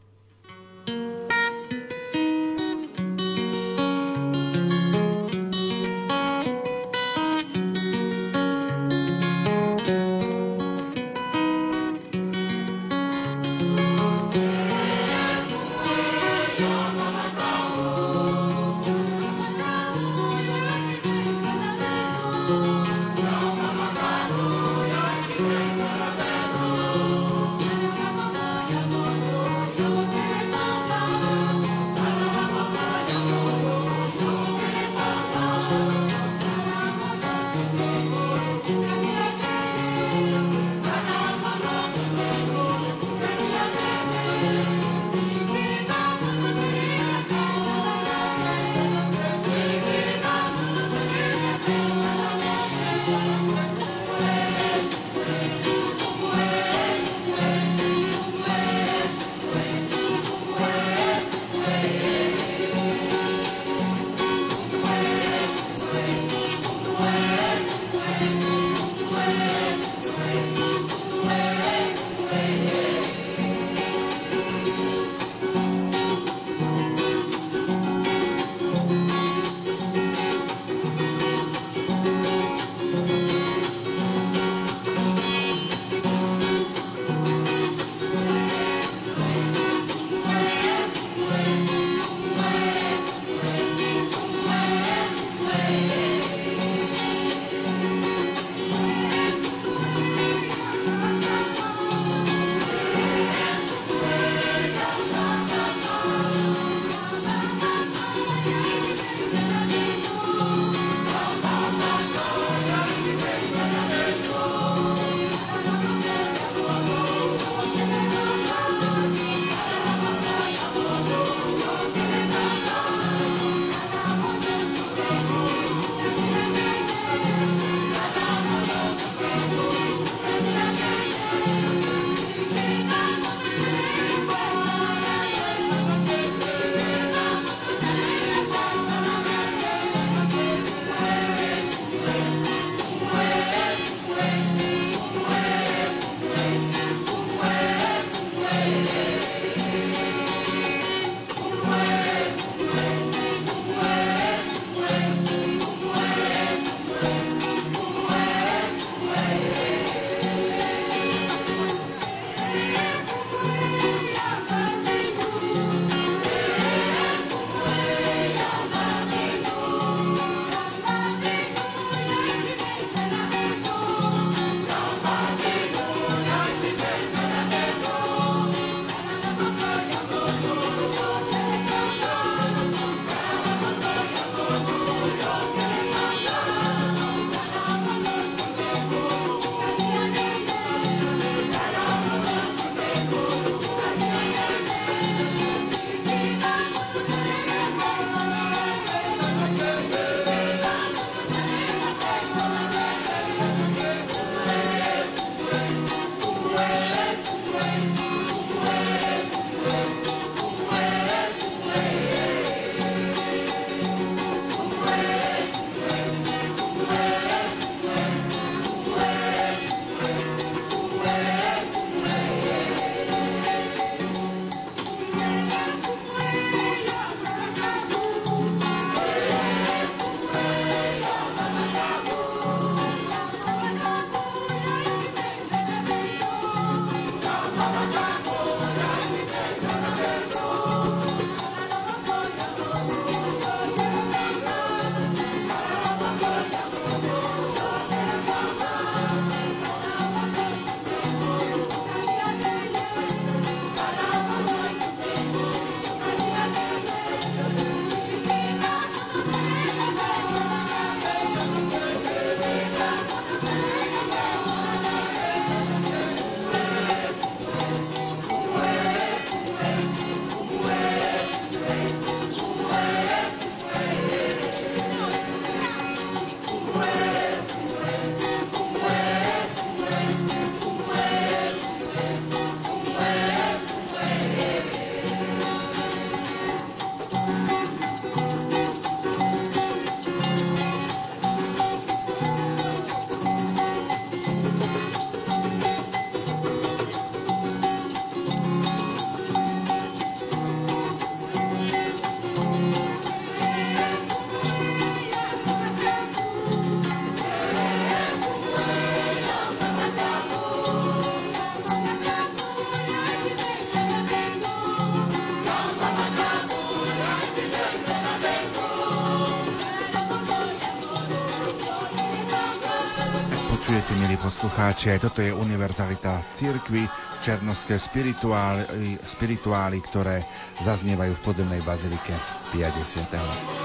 Poslucháči, aj toto je univerzalita církvy, černovské spirituály, spirituály, ktoré zaznievajú v podzemnej bazilike 50.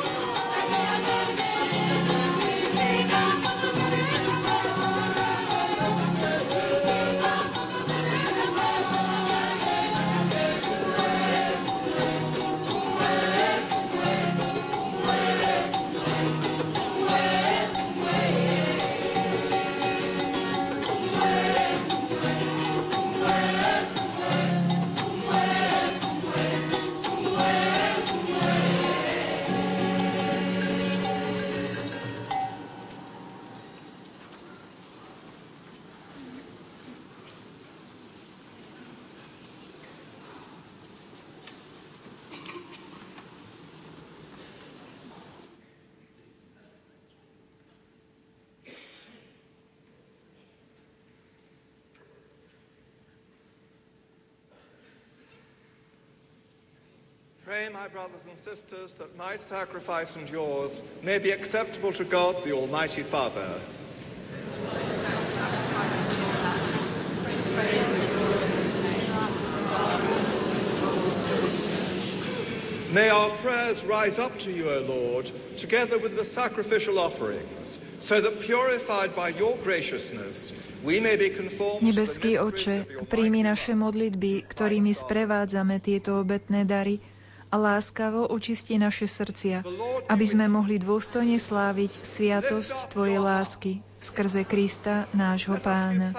sacrifice and yours may be acceptable to God, the Almighty Father. May our prayers rise up to you, O Lord, together with the sacrificial offerings, so that purified by your graciousness, we may be conformed Nebeský Oče, príjmi naše modlitby, ktorými sprevádzame tieto obetné dary, a láskavo očisti naše srdcia, aby sme mohli dôstojne sláviť sviatosť Tvojej lásky skrze Krista, nášho Pána.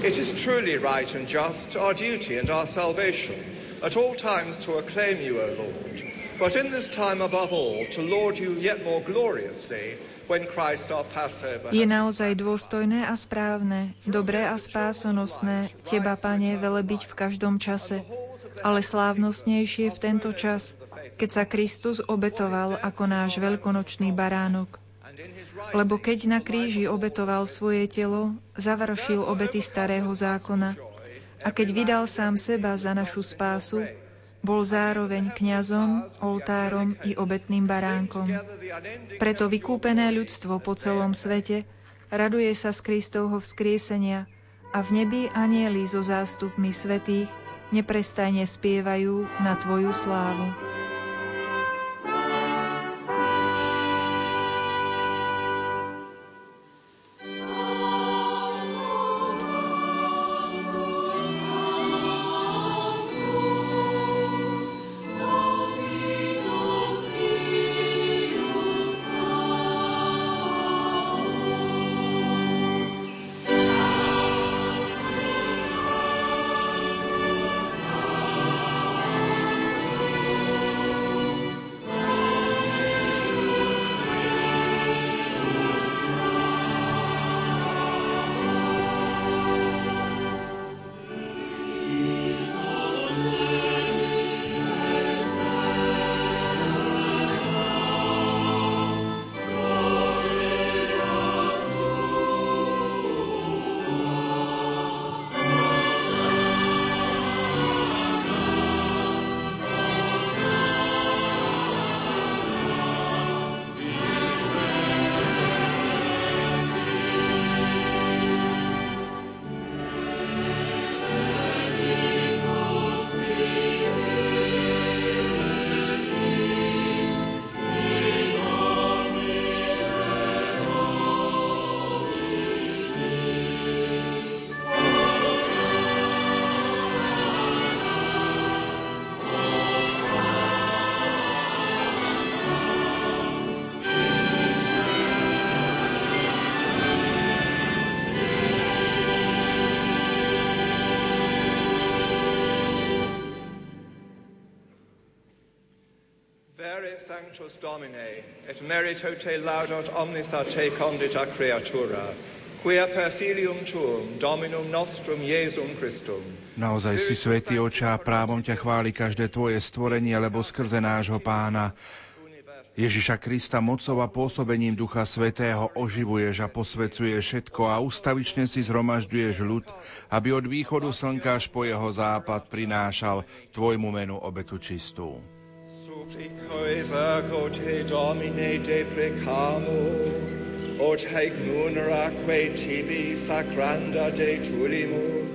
It is truly right and just, our duty and our salvation, at all times to acclaim you, O Lord, but in this time above all, to laud you yet more gloriously je naozaj dôstojné a správne, dobré a spásonosné Teba, Pane, velebiť v každom čase, ale slávnostnejšie v tento čas, keď sa Kristus obetoval ako náš veľkonočný baránok. Lebo keď na kríži obetoval svoje telo, završil obety starého zákona a keď vydal sám seba za našu spásu, bol zároveň kňazom, oltárom i obetným baránkom. Preto vykúpené ľudstvo po celom svete raduje sa z Kristovho vzkriesenia a v nebi anieli so zástupmi svetých neprestajne spievajú na Tvoju slávu. Sanctus Domine, et merito te laudat omnis a te condita creatura, quia per filium tuum, Dominum nostrum Jesum Christum. Naozaj si svätý oča a právom ťa chváli každé tvoje stvorenie, lebo skrze nášho pána Ježiša Krista mocou a pôsobením Ducha Svetého oživuješ a posvecuješ všetko a ustavične si zhromažďuješ ľud, aby od východu slnka až po jeho západ prinášal tvojmu menu obetu čistú. Ergo te Domine deprecamo, Ut haec muneraque tibi sacranda de tulimus,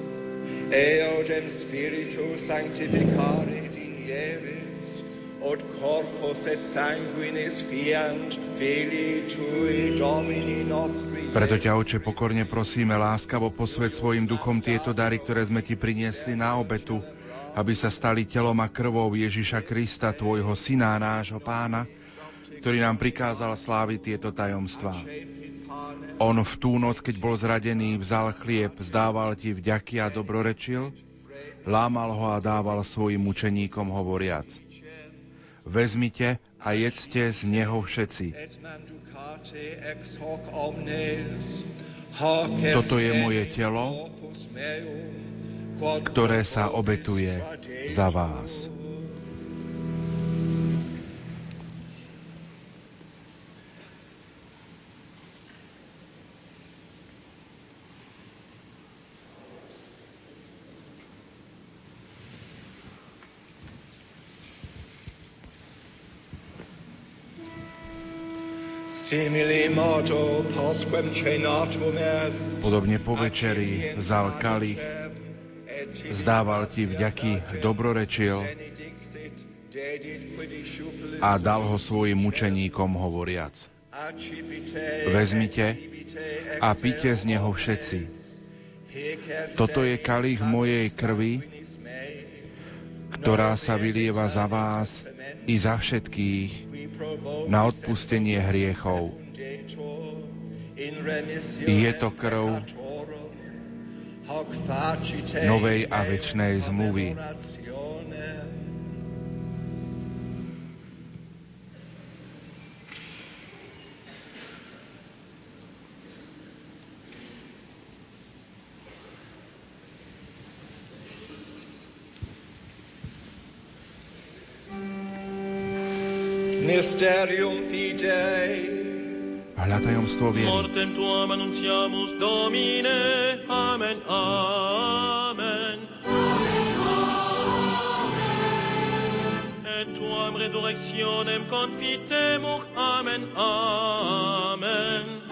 eodem spiritu sanctificare dinieris, od corpus et sanguinis fiant filii tui domini nostri. Preto ťa, Oče, pokorne prosíme, láskavo posved svojim duchom tieto dary, ktoré sme ti priniesli na obetu, aby sa stali telom a krvou Ježiša Krista, tvojho syna a nášho pána, ktorý nám prikázal sláviť tieto tajomstvá. On v tú noc, keď bol zradený, vzal chlieb, zdával ti vďaky a dobrorečil, lámal ho a dával svojim učeníkom hovoriac – Vezmite a jedzte z neho všetci. Toto je moje telo, ktoré sa obetuje za vás. Podobne po večeri vzal kalich, zdával ti vďaky, dobrorečil a dal ho svojim mučeníkom hovoriac. Vezmite a pite z neho všetci. Toto je kalich mojej krvi, ktorá sa vylieva za vás i za všetkých na odpustenie hriechov. Je to krv novej a večnej zmluvy. Mysterium Fidei. Hľa tajomstvo viery. Mortem tuam annunciamus Domine. Amen, amen. Et tuam resurrectionem confitemur. Amen, amen.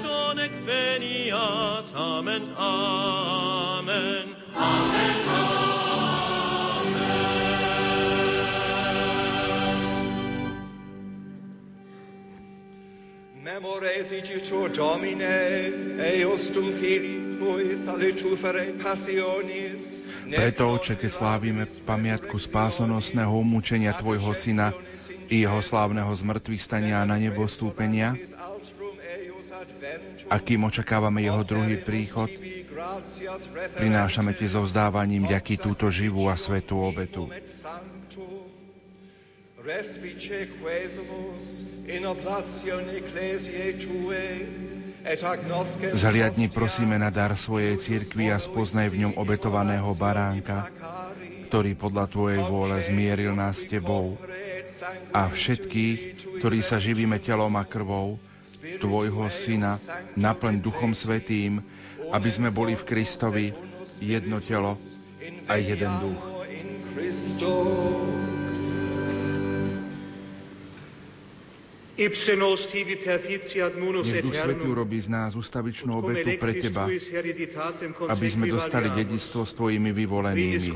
Donec veniat. Amen, amen. Amen, amen. Memores igitur Domine, eostum filii tui salicufere passionis, preto, Oče, keď slávime pamiatku spásonosného umúčenia Tvojho Syna i Jeho slávneho zmrtvých stania na nebo stúpenia, a kým očakávame Jeho druhý príchod, prinášame Ti so vzdávaním ďaký túto živú a svetú obetu. Respice quesumus in oblatione ecclesiae tue, Zhliadni prosíme na dar svojej cirkvi a spoznaj v ňom obetovaného baránka, ktorý podľa Tvojej vôle zmieril nás s Tebou a všetkých, ktorí sa živíme telom a krvou, Tvojho Syna, naplň Duchom Svetým, aby sme boli v Kristovi jedno telo a jeden duch. Nech Duch Svetý urobí z nás ustavičnú obetu pre Teba, aby sme dostali dedictvo s Tvojimi vyvolenými,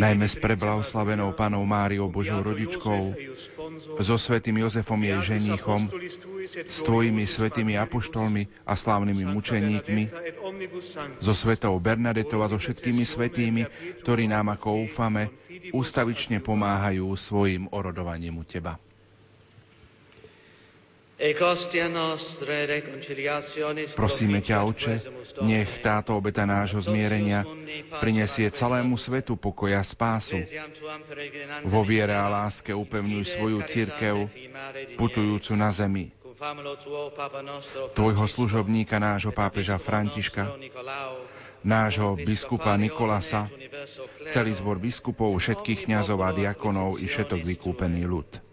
najmä s preblahoslavenou Panou Máriou Božou rodičkou, so Svetým Jozefom jej ženíchom, s Tvojimi svetými apoštolmi a slávnymi mučeníkmi, so Svetou Bernadetou a so všetkými svetými, ktorí nám, ako úfame, ústavične pomáhajú svojim orodovaním u Teba. Prosíme ťa, Oče, nech táto obeta nášho zmierenia prinesie celému svetu pokoja spásu. Vo viere a láske upevňuj svoju církev, putujúcu na zemi. Tvojho služobníka, nášho pápeža Františka, nášho biskupa Nikolasa, celý zbor biskupov, všetkých kňazov a diakonov i všetok vykúpený ľud.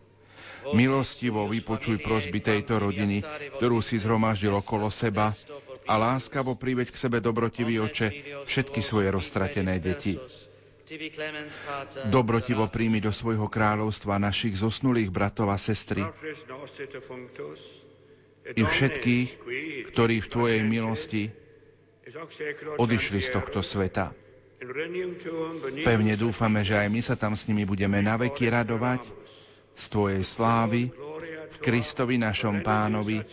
Milostivo vypočuj prosby tejto rodiny, ktorú si zhromaždil okolo seba a láskavo priveď k sebe dobrotivý oče všetky svoje roztratené deti. Dobrotivo príjmi do svojho kráľovstva našich zosnulých bratov a sestry i všetkých, ktorí v Tvojej milosti odišli z tohto sveta. Pevne dúfame, že aj my sa tam s nimi budeme naveky radovať z Tvojej slávy v Kristovi našom pánovi,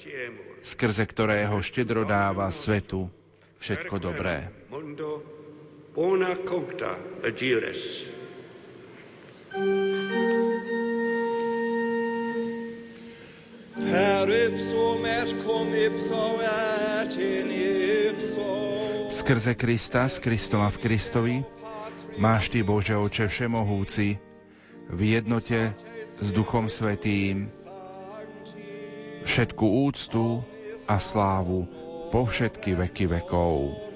skrze ktorého štedro dáva svetu všetko dobré. Skrze Krista, z Kristova v Kristovi, máš Ty, Bože Oče Všemohúci, v jednote s Duchom Svetým všetku úctu a slávu po všetky veky vekov.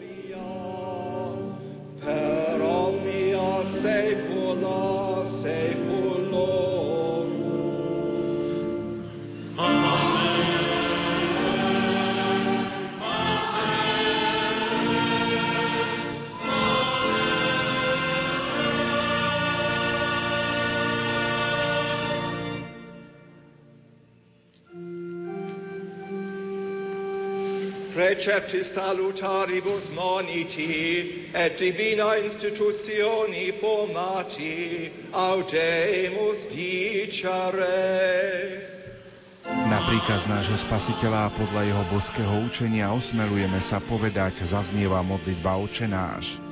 Preceptis salutaribus moniti et divina institutioni formati audemus dicere. Na príkaz nášho spasiteľa a podľa jeho boského učenia osmelujeme sa povedať, zaznieva modlitba Oče náš.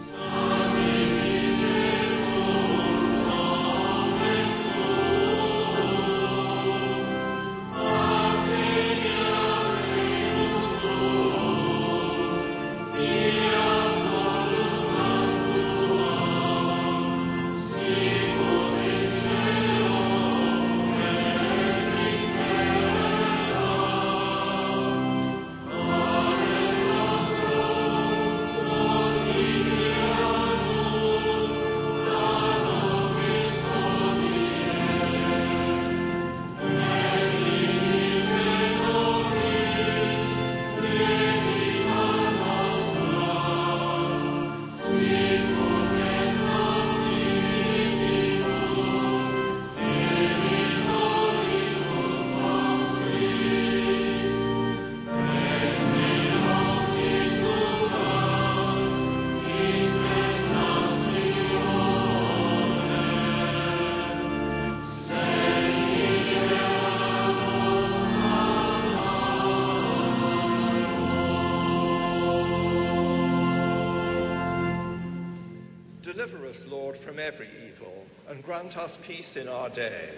Grant us peace in our day.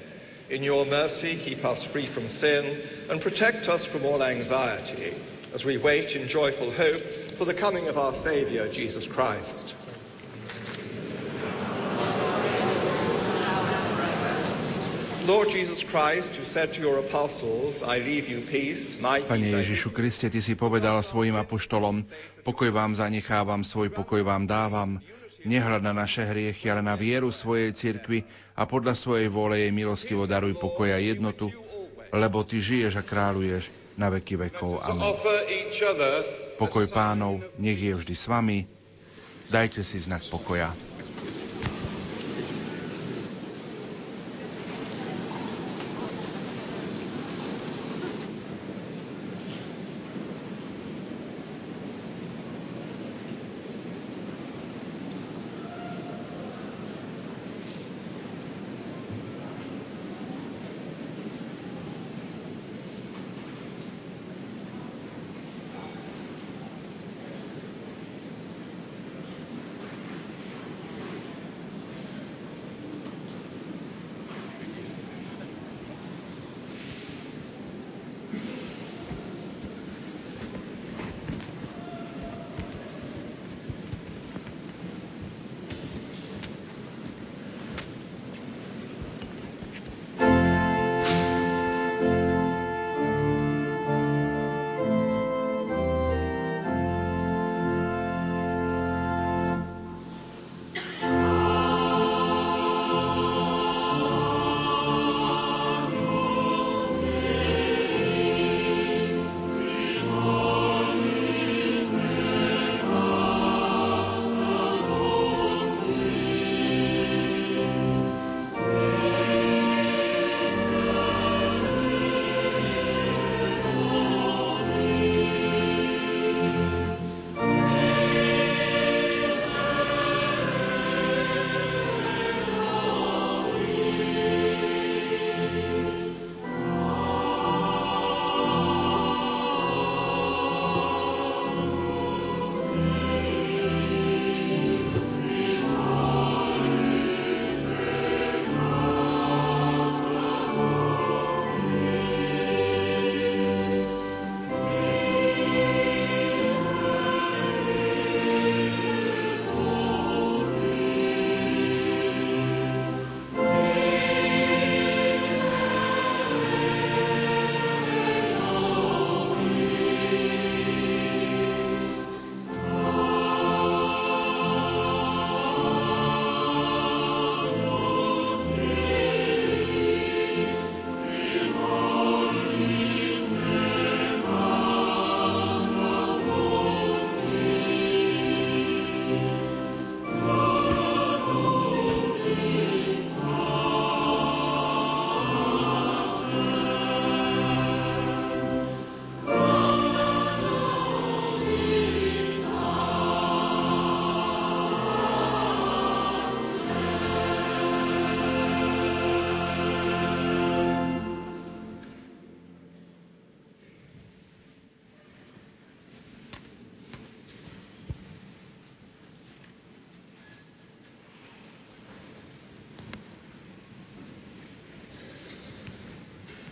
In your mercy, keep us free from sin and protect us from all anxiety as we wait in joyful hope for the coming of our Saviour, Jesus Christ. Lord Jesus Christ, who said to your apostles, I leave you peace, my Pane Ježišu Kriste, Ty si povedal svojim apoštolom, pokoj vám zanechávam, svoj pokoj vám dávam. Nehľad na naše hriechy, ale na vieru svojej cirkvi a podľa svojej vôle jej milostivo daruj pokoja jednotu, lebo Ty žiješ a kráľuješ na veky vekov. Amen. Pokoj pánov, nech je vždy s vami. Dajte si znak pokoja.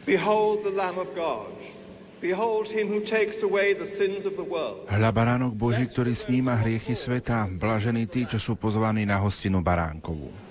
Behold the Lamb of God. Hľa baránok Boží, ktorý sníma hriechy sveta, blažení tí, čo sú pozvaní na hostinu baránkovú.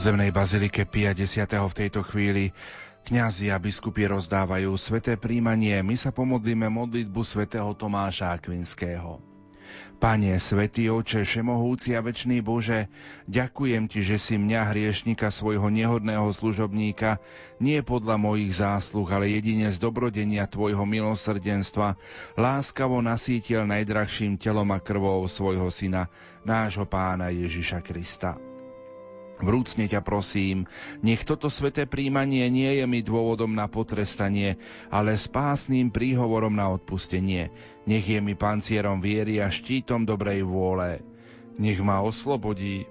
Podzemnej bazilike Pia 10. v tejto chvíli kňazi a biskupy rozdávajú sveté príjmanie. My sa pomodlíme modlitbu svätého Tomáša Akvinského. Pane, Svetý Oče, Všemohúci a Večný Bože, ďakujem Ti, že si mňa, hriešnika, svojho nehodného služobníka, nie podľa mojich zásluh, ale jedine z dobrodenia Tvojho milosrdenstva, láskavo nasítil najdrahším telom a krvou svojho Syna, nášho Pána Ježiša Krista. Vrúcne ťa prosím, nech toto sveté príjmanie nie je mi dôvodom na potrestanie, ale spásným príhovorom na odpustenie. Nech je mi pancierom viery a štítom dobrej vôle. Nech ma oslobodí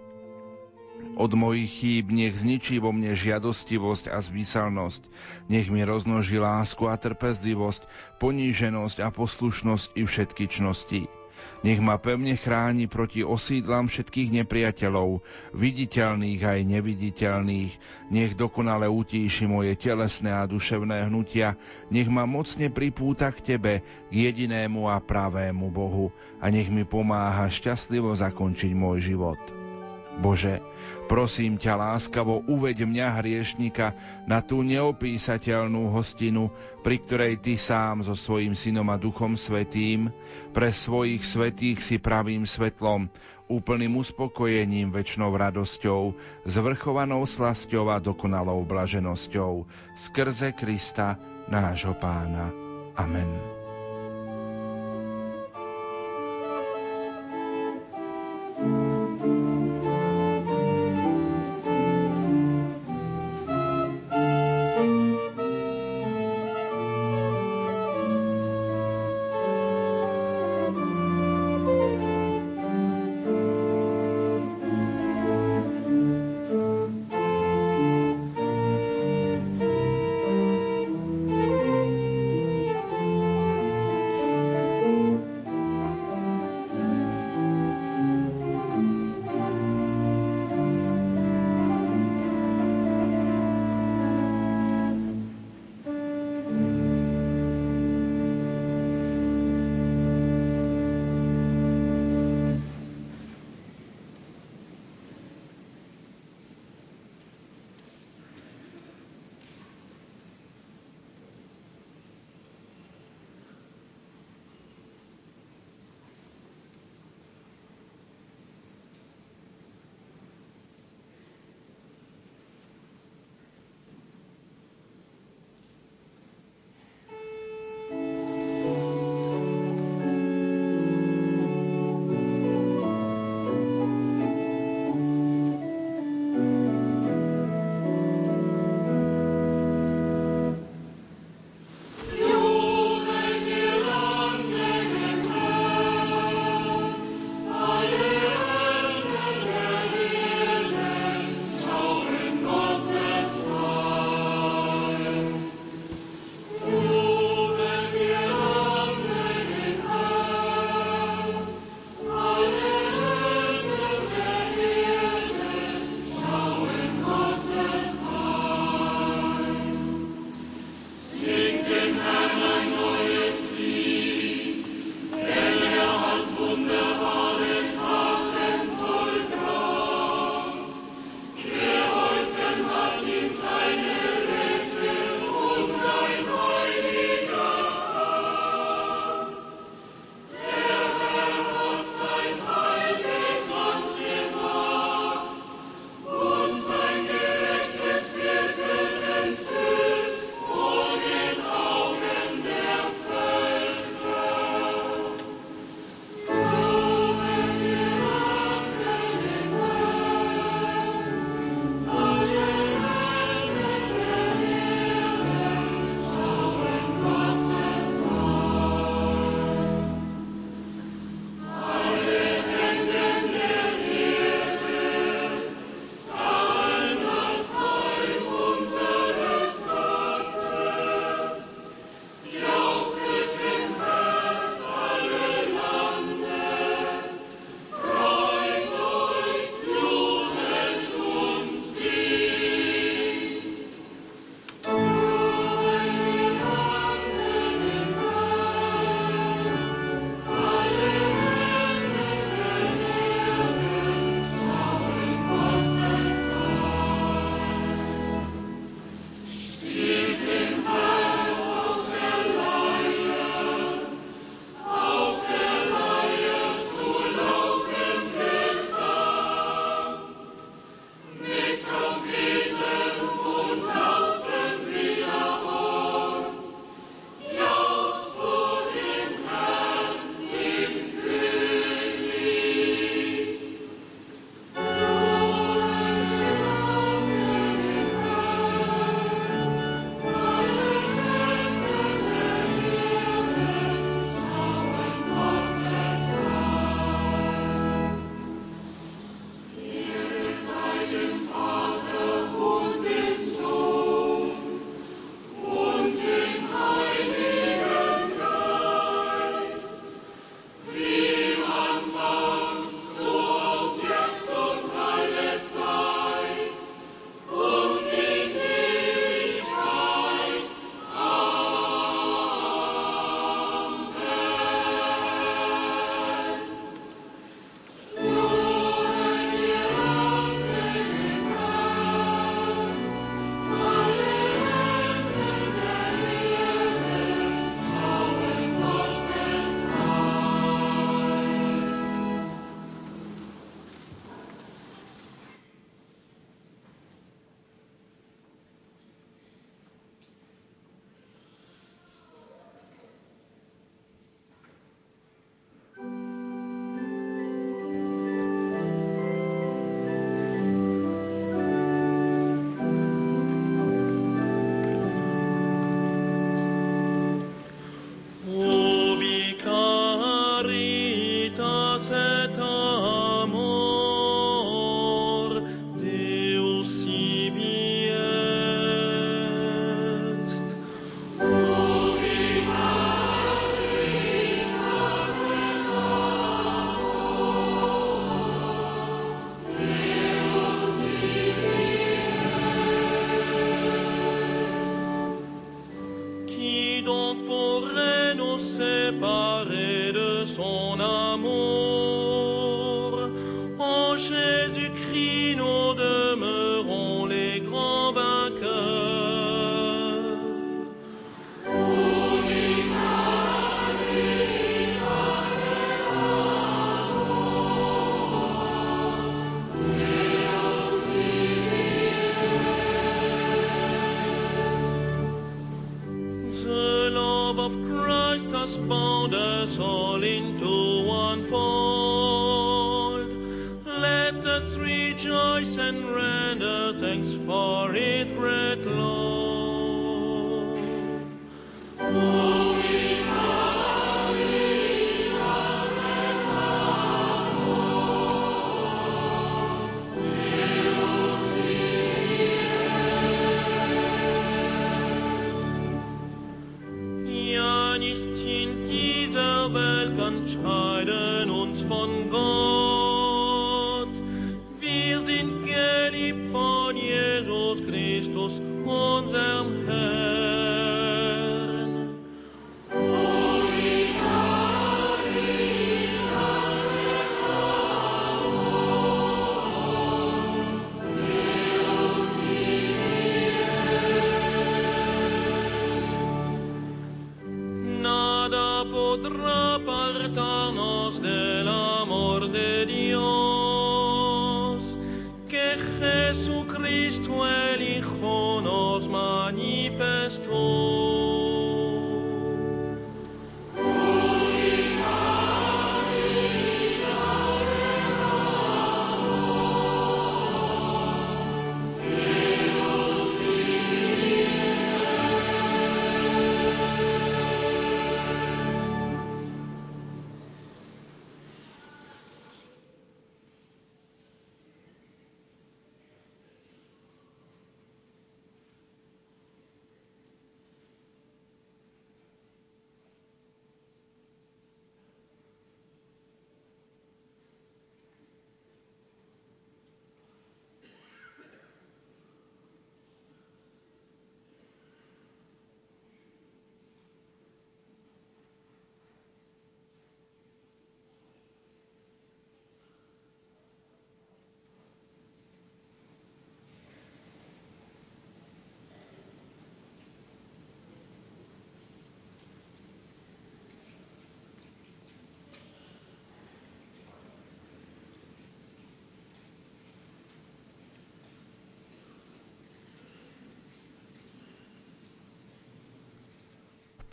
od mojich chýb, nech zničí vo mne žiadostivosť a zmyselnosť. Nech mi roznoží lásku a trpezlivosť, poníženosť a poslušnosť i všetky čnosti nech ma pevne chráni proti osídlam všetkých nepriateľov, viditeľných aj neviditeľných. Nech dokonale utíši moje telesné a duševné hnutia. Nech ma mocne pripúta k Tebe, k jedinému a pravému Bohu. A nech mi pomáha šťastlivo zakončiť môj život. Bože, prosím ťa láskavo, uveď mňa hriešnika na tú neopísateľnú hostinu, pri ktorej Ty sám so svojím synom a duchom svetým pre svojich svetých si pravým svetlom, úplným uspokojením, väčšnou radosťou, zvrchovanou slasťou a dokonalou blaženosťou, skrze Krista, nášho pána. Amen.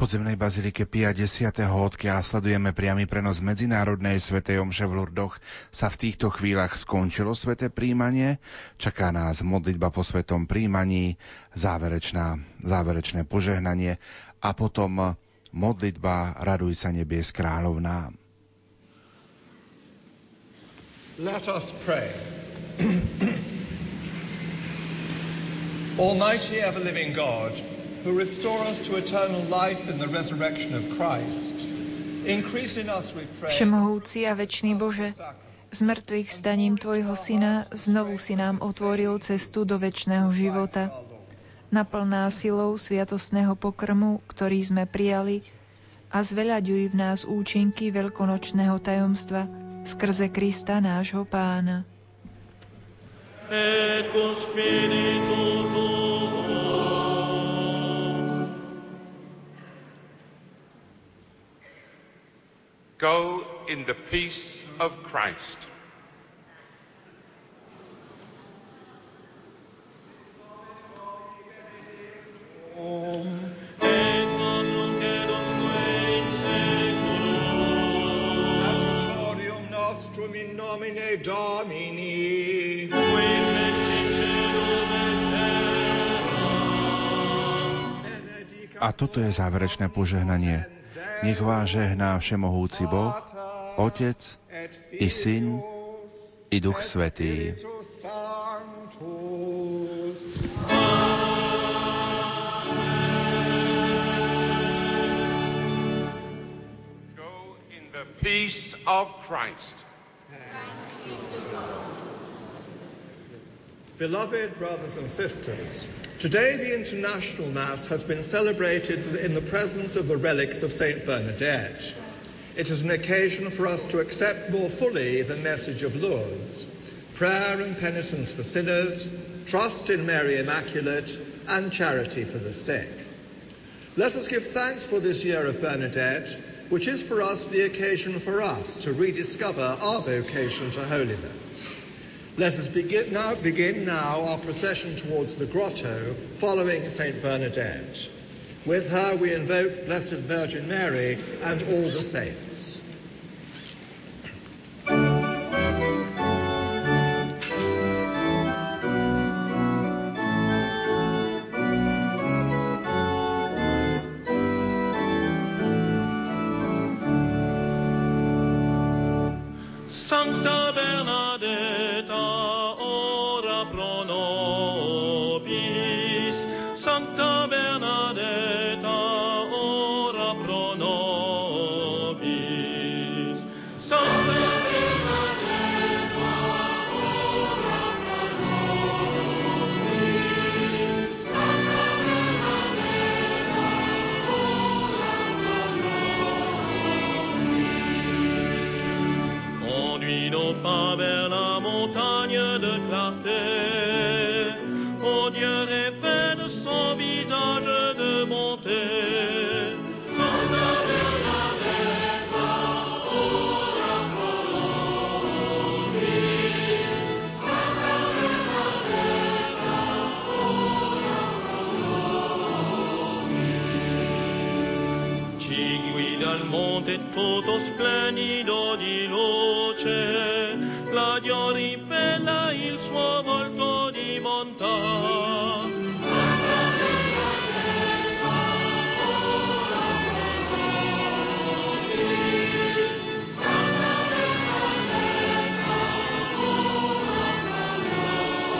Podzemnej bazilike Pia 10. odkiaľ sledujeme priamy prenos medzinárodnej svetej omše v Lurdoch, sa v týchto chvíľach skončilo sveté príjmanie. Čaká nás modlitba po svetom príjmaní, záverečná, záverečné požehnanie a potom modlitba Raduj sa nebies kráľovná. Let us pray. Almighty ever living God, who restore us to eternal life in the resurrection of Christ, increase in us, we pray. Všemohúci a večný Bože, z mŕtvych staním Tvojho Syna znovu si nám otvoril cestu do večného života. Naplná silou sviatostného pokrmu, ktorý sme prijali, a zveľaďuj v nás účinky veľkonočného tajomstva skrze Krista nášho Pána. Et spiritu tuo. Go in the peace of Christ. A toto je záverečné požehnanie. Nech vás žehná všemohúci Boh, Otec i Syn i Duch Svetý. Peace of Christ. Beloved brothers and sisters, today the International Mass has been celebrated in the presence of the relics of Saint Bernadette. It is an occasion for us to accept more fully the message of Lourdes prayer and penitence for sinners, trust in Mary Immaculate, and charity for the sick. Let us give thanks for this year of Bernadette, which is for us the occasion for us to rediscover our vocation to holiness. Let us begin now, begin now our procession towards the grotto following St. Bernadette. With her we invoke Blessed Virgin Mary and all the saints. Splendido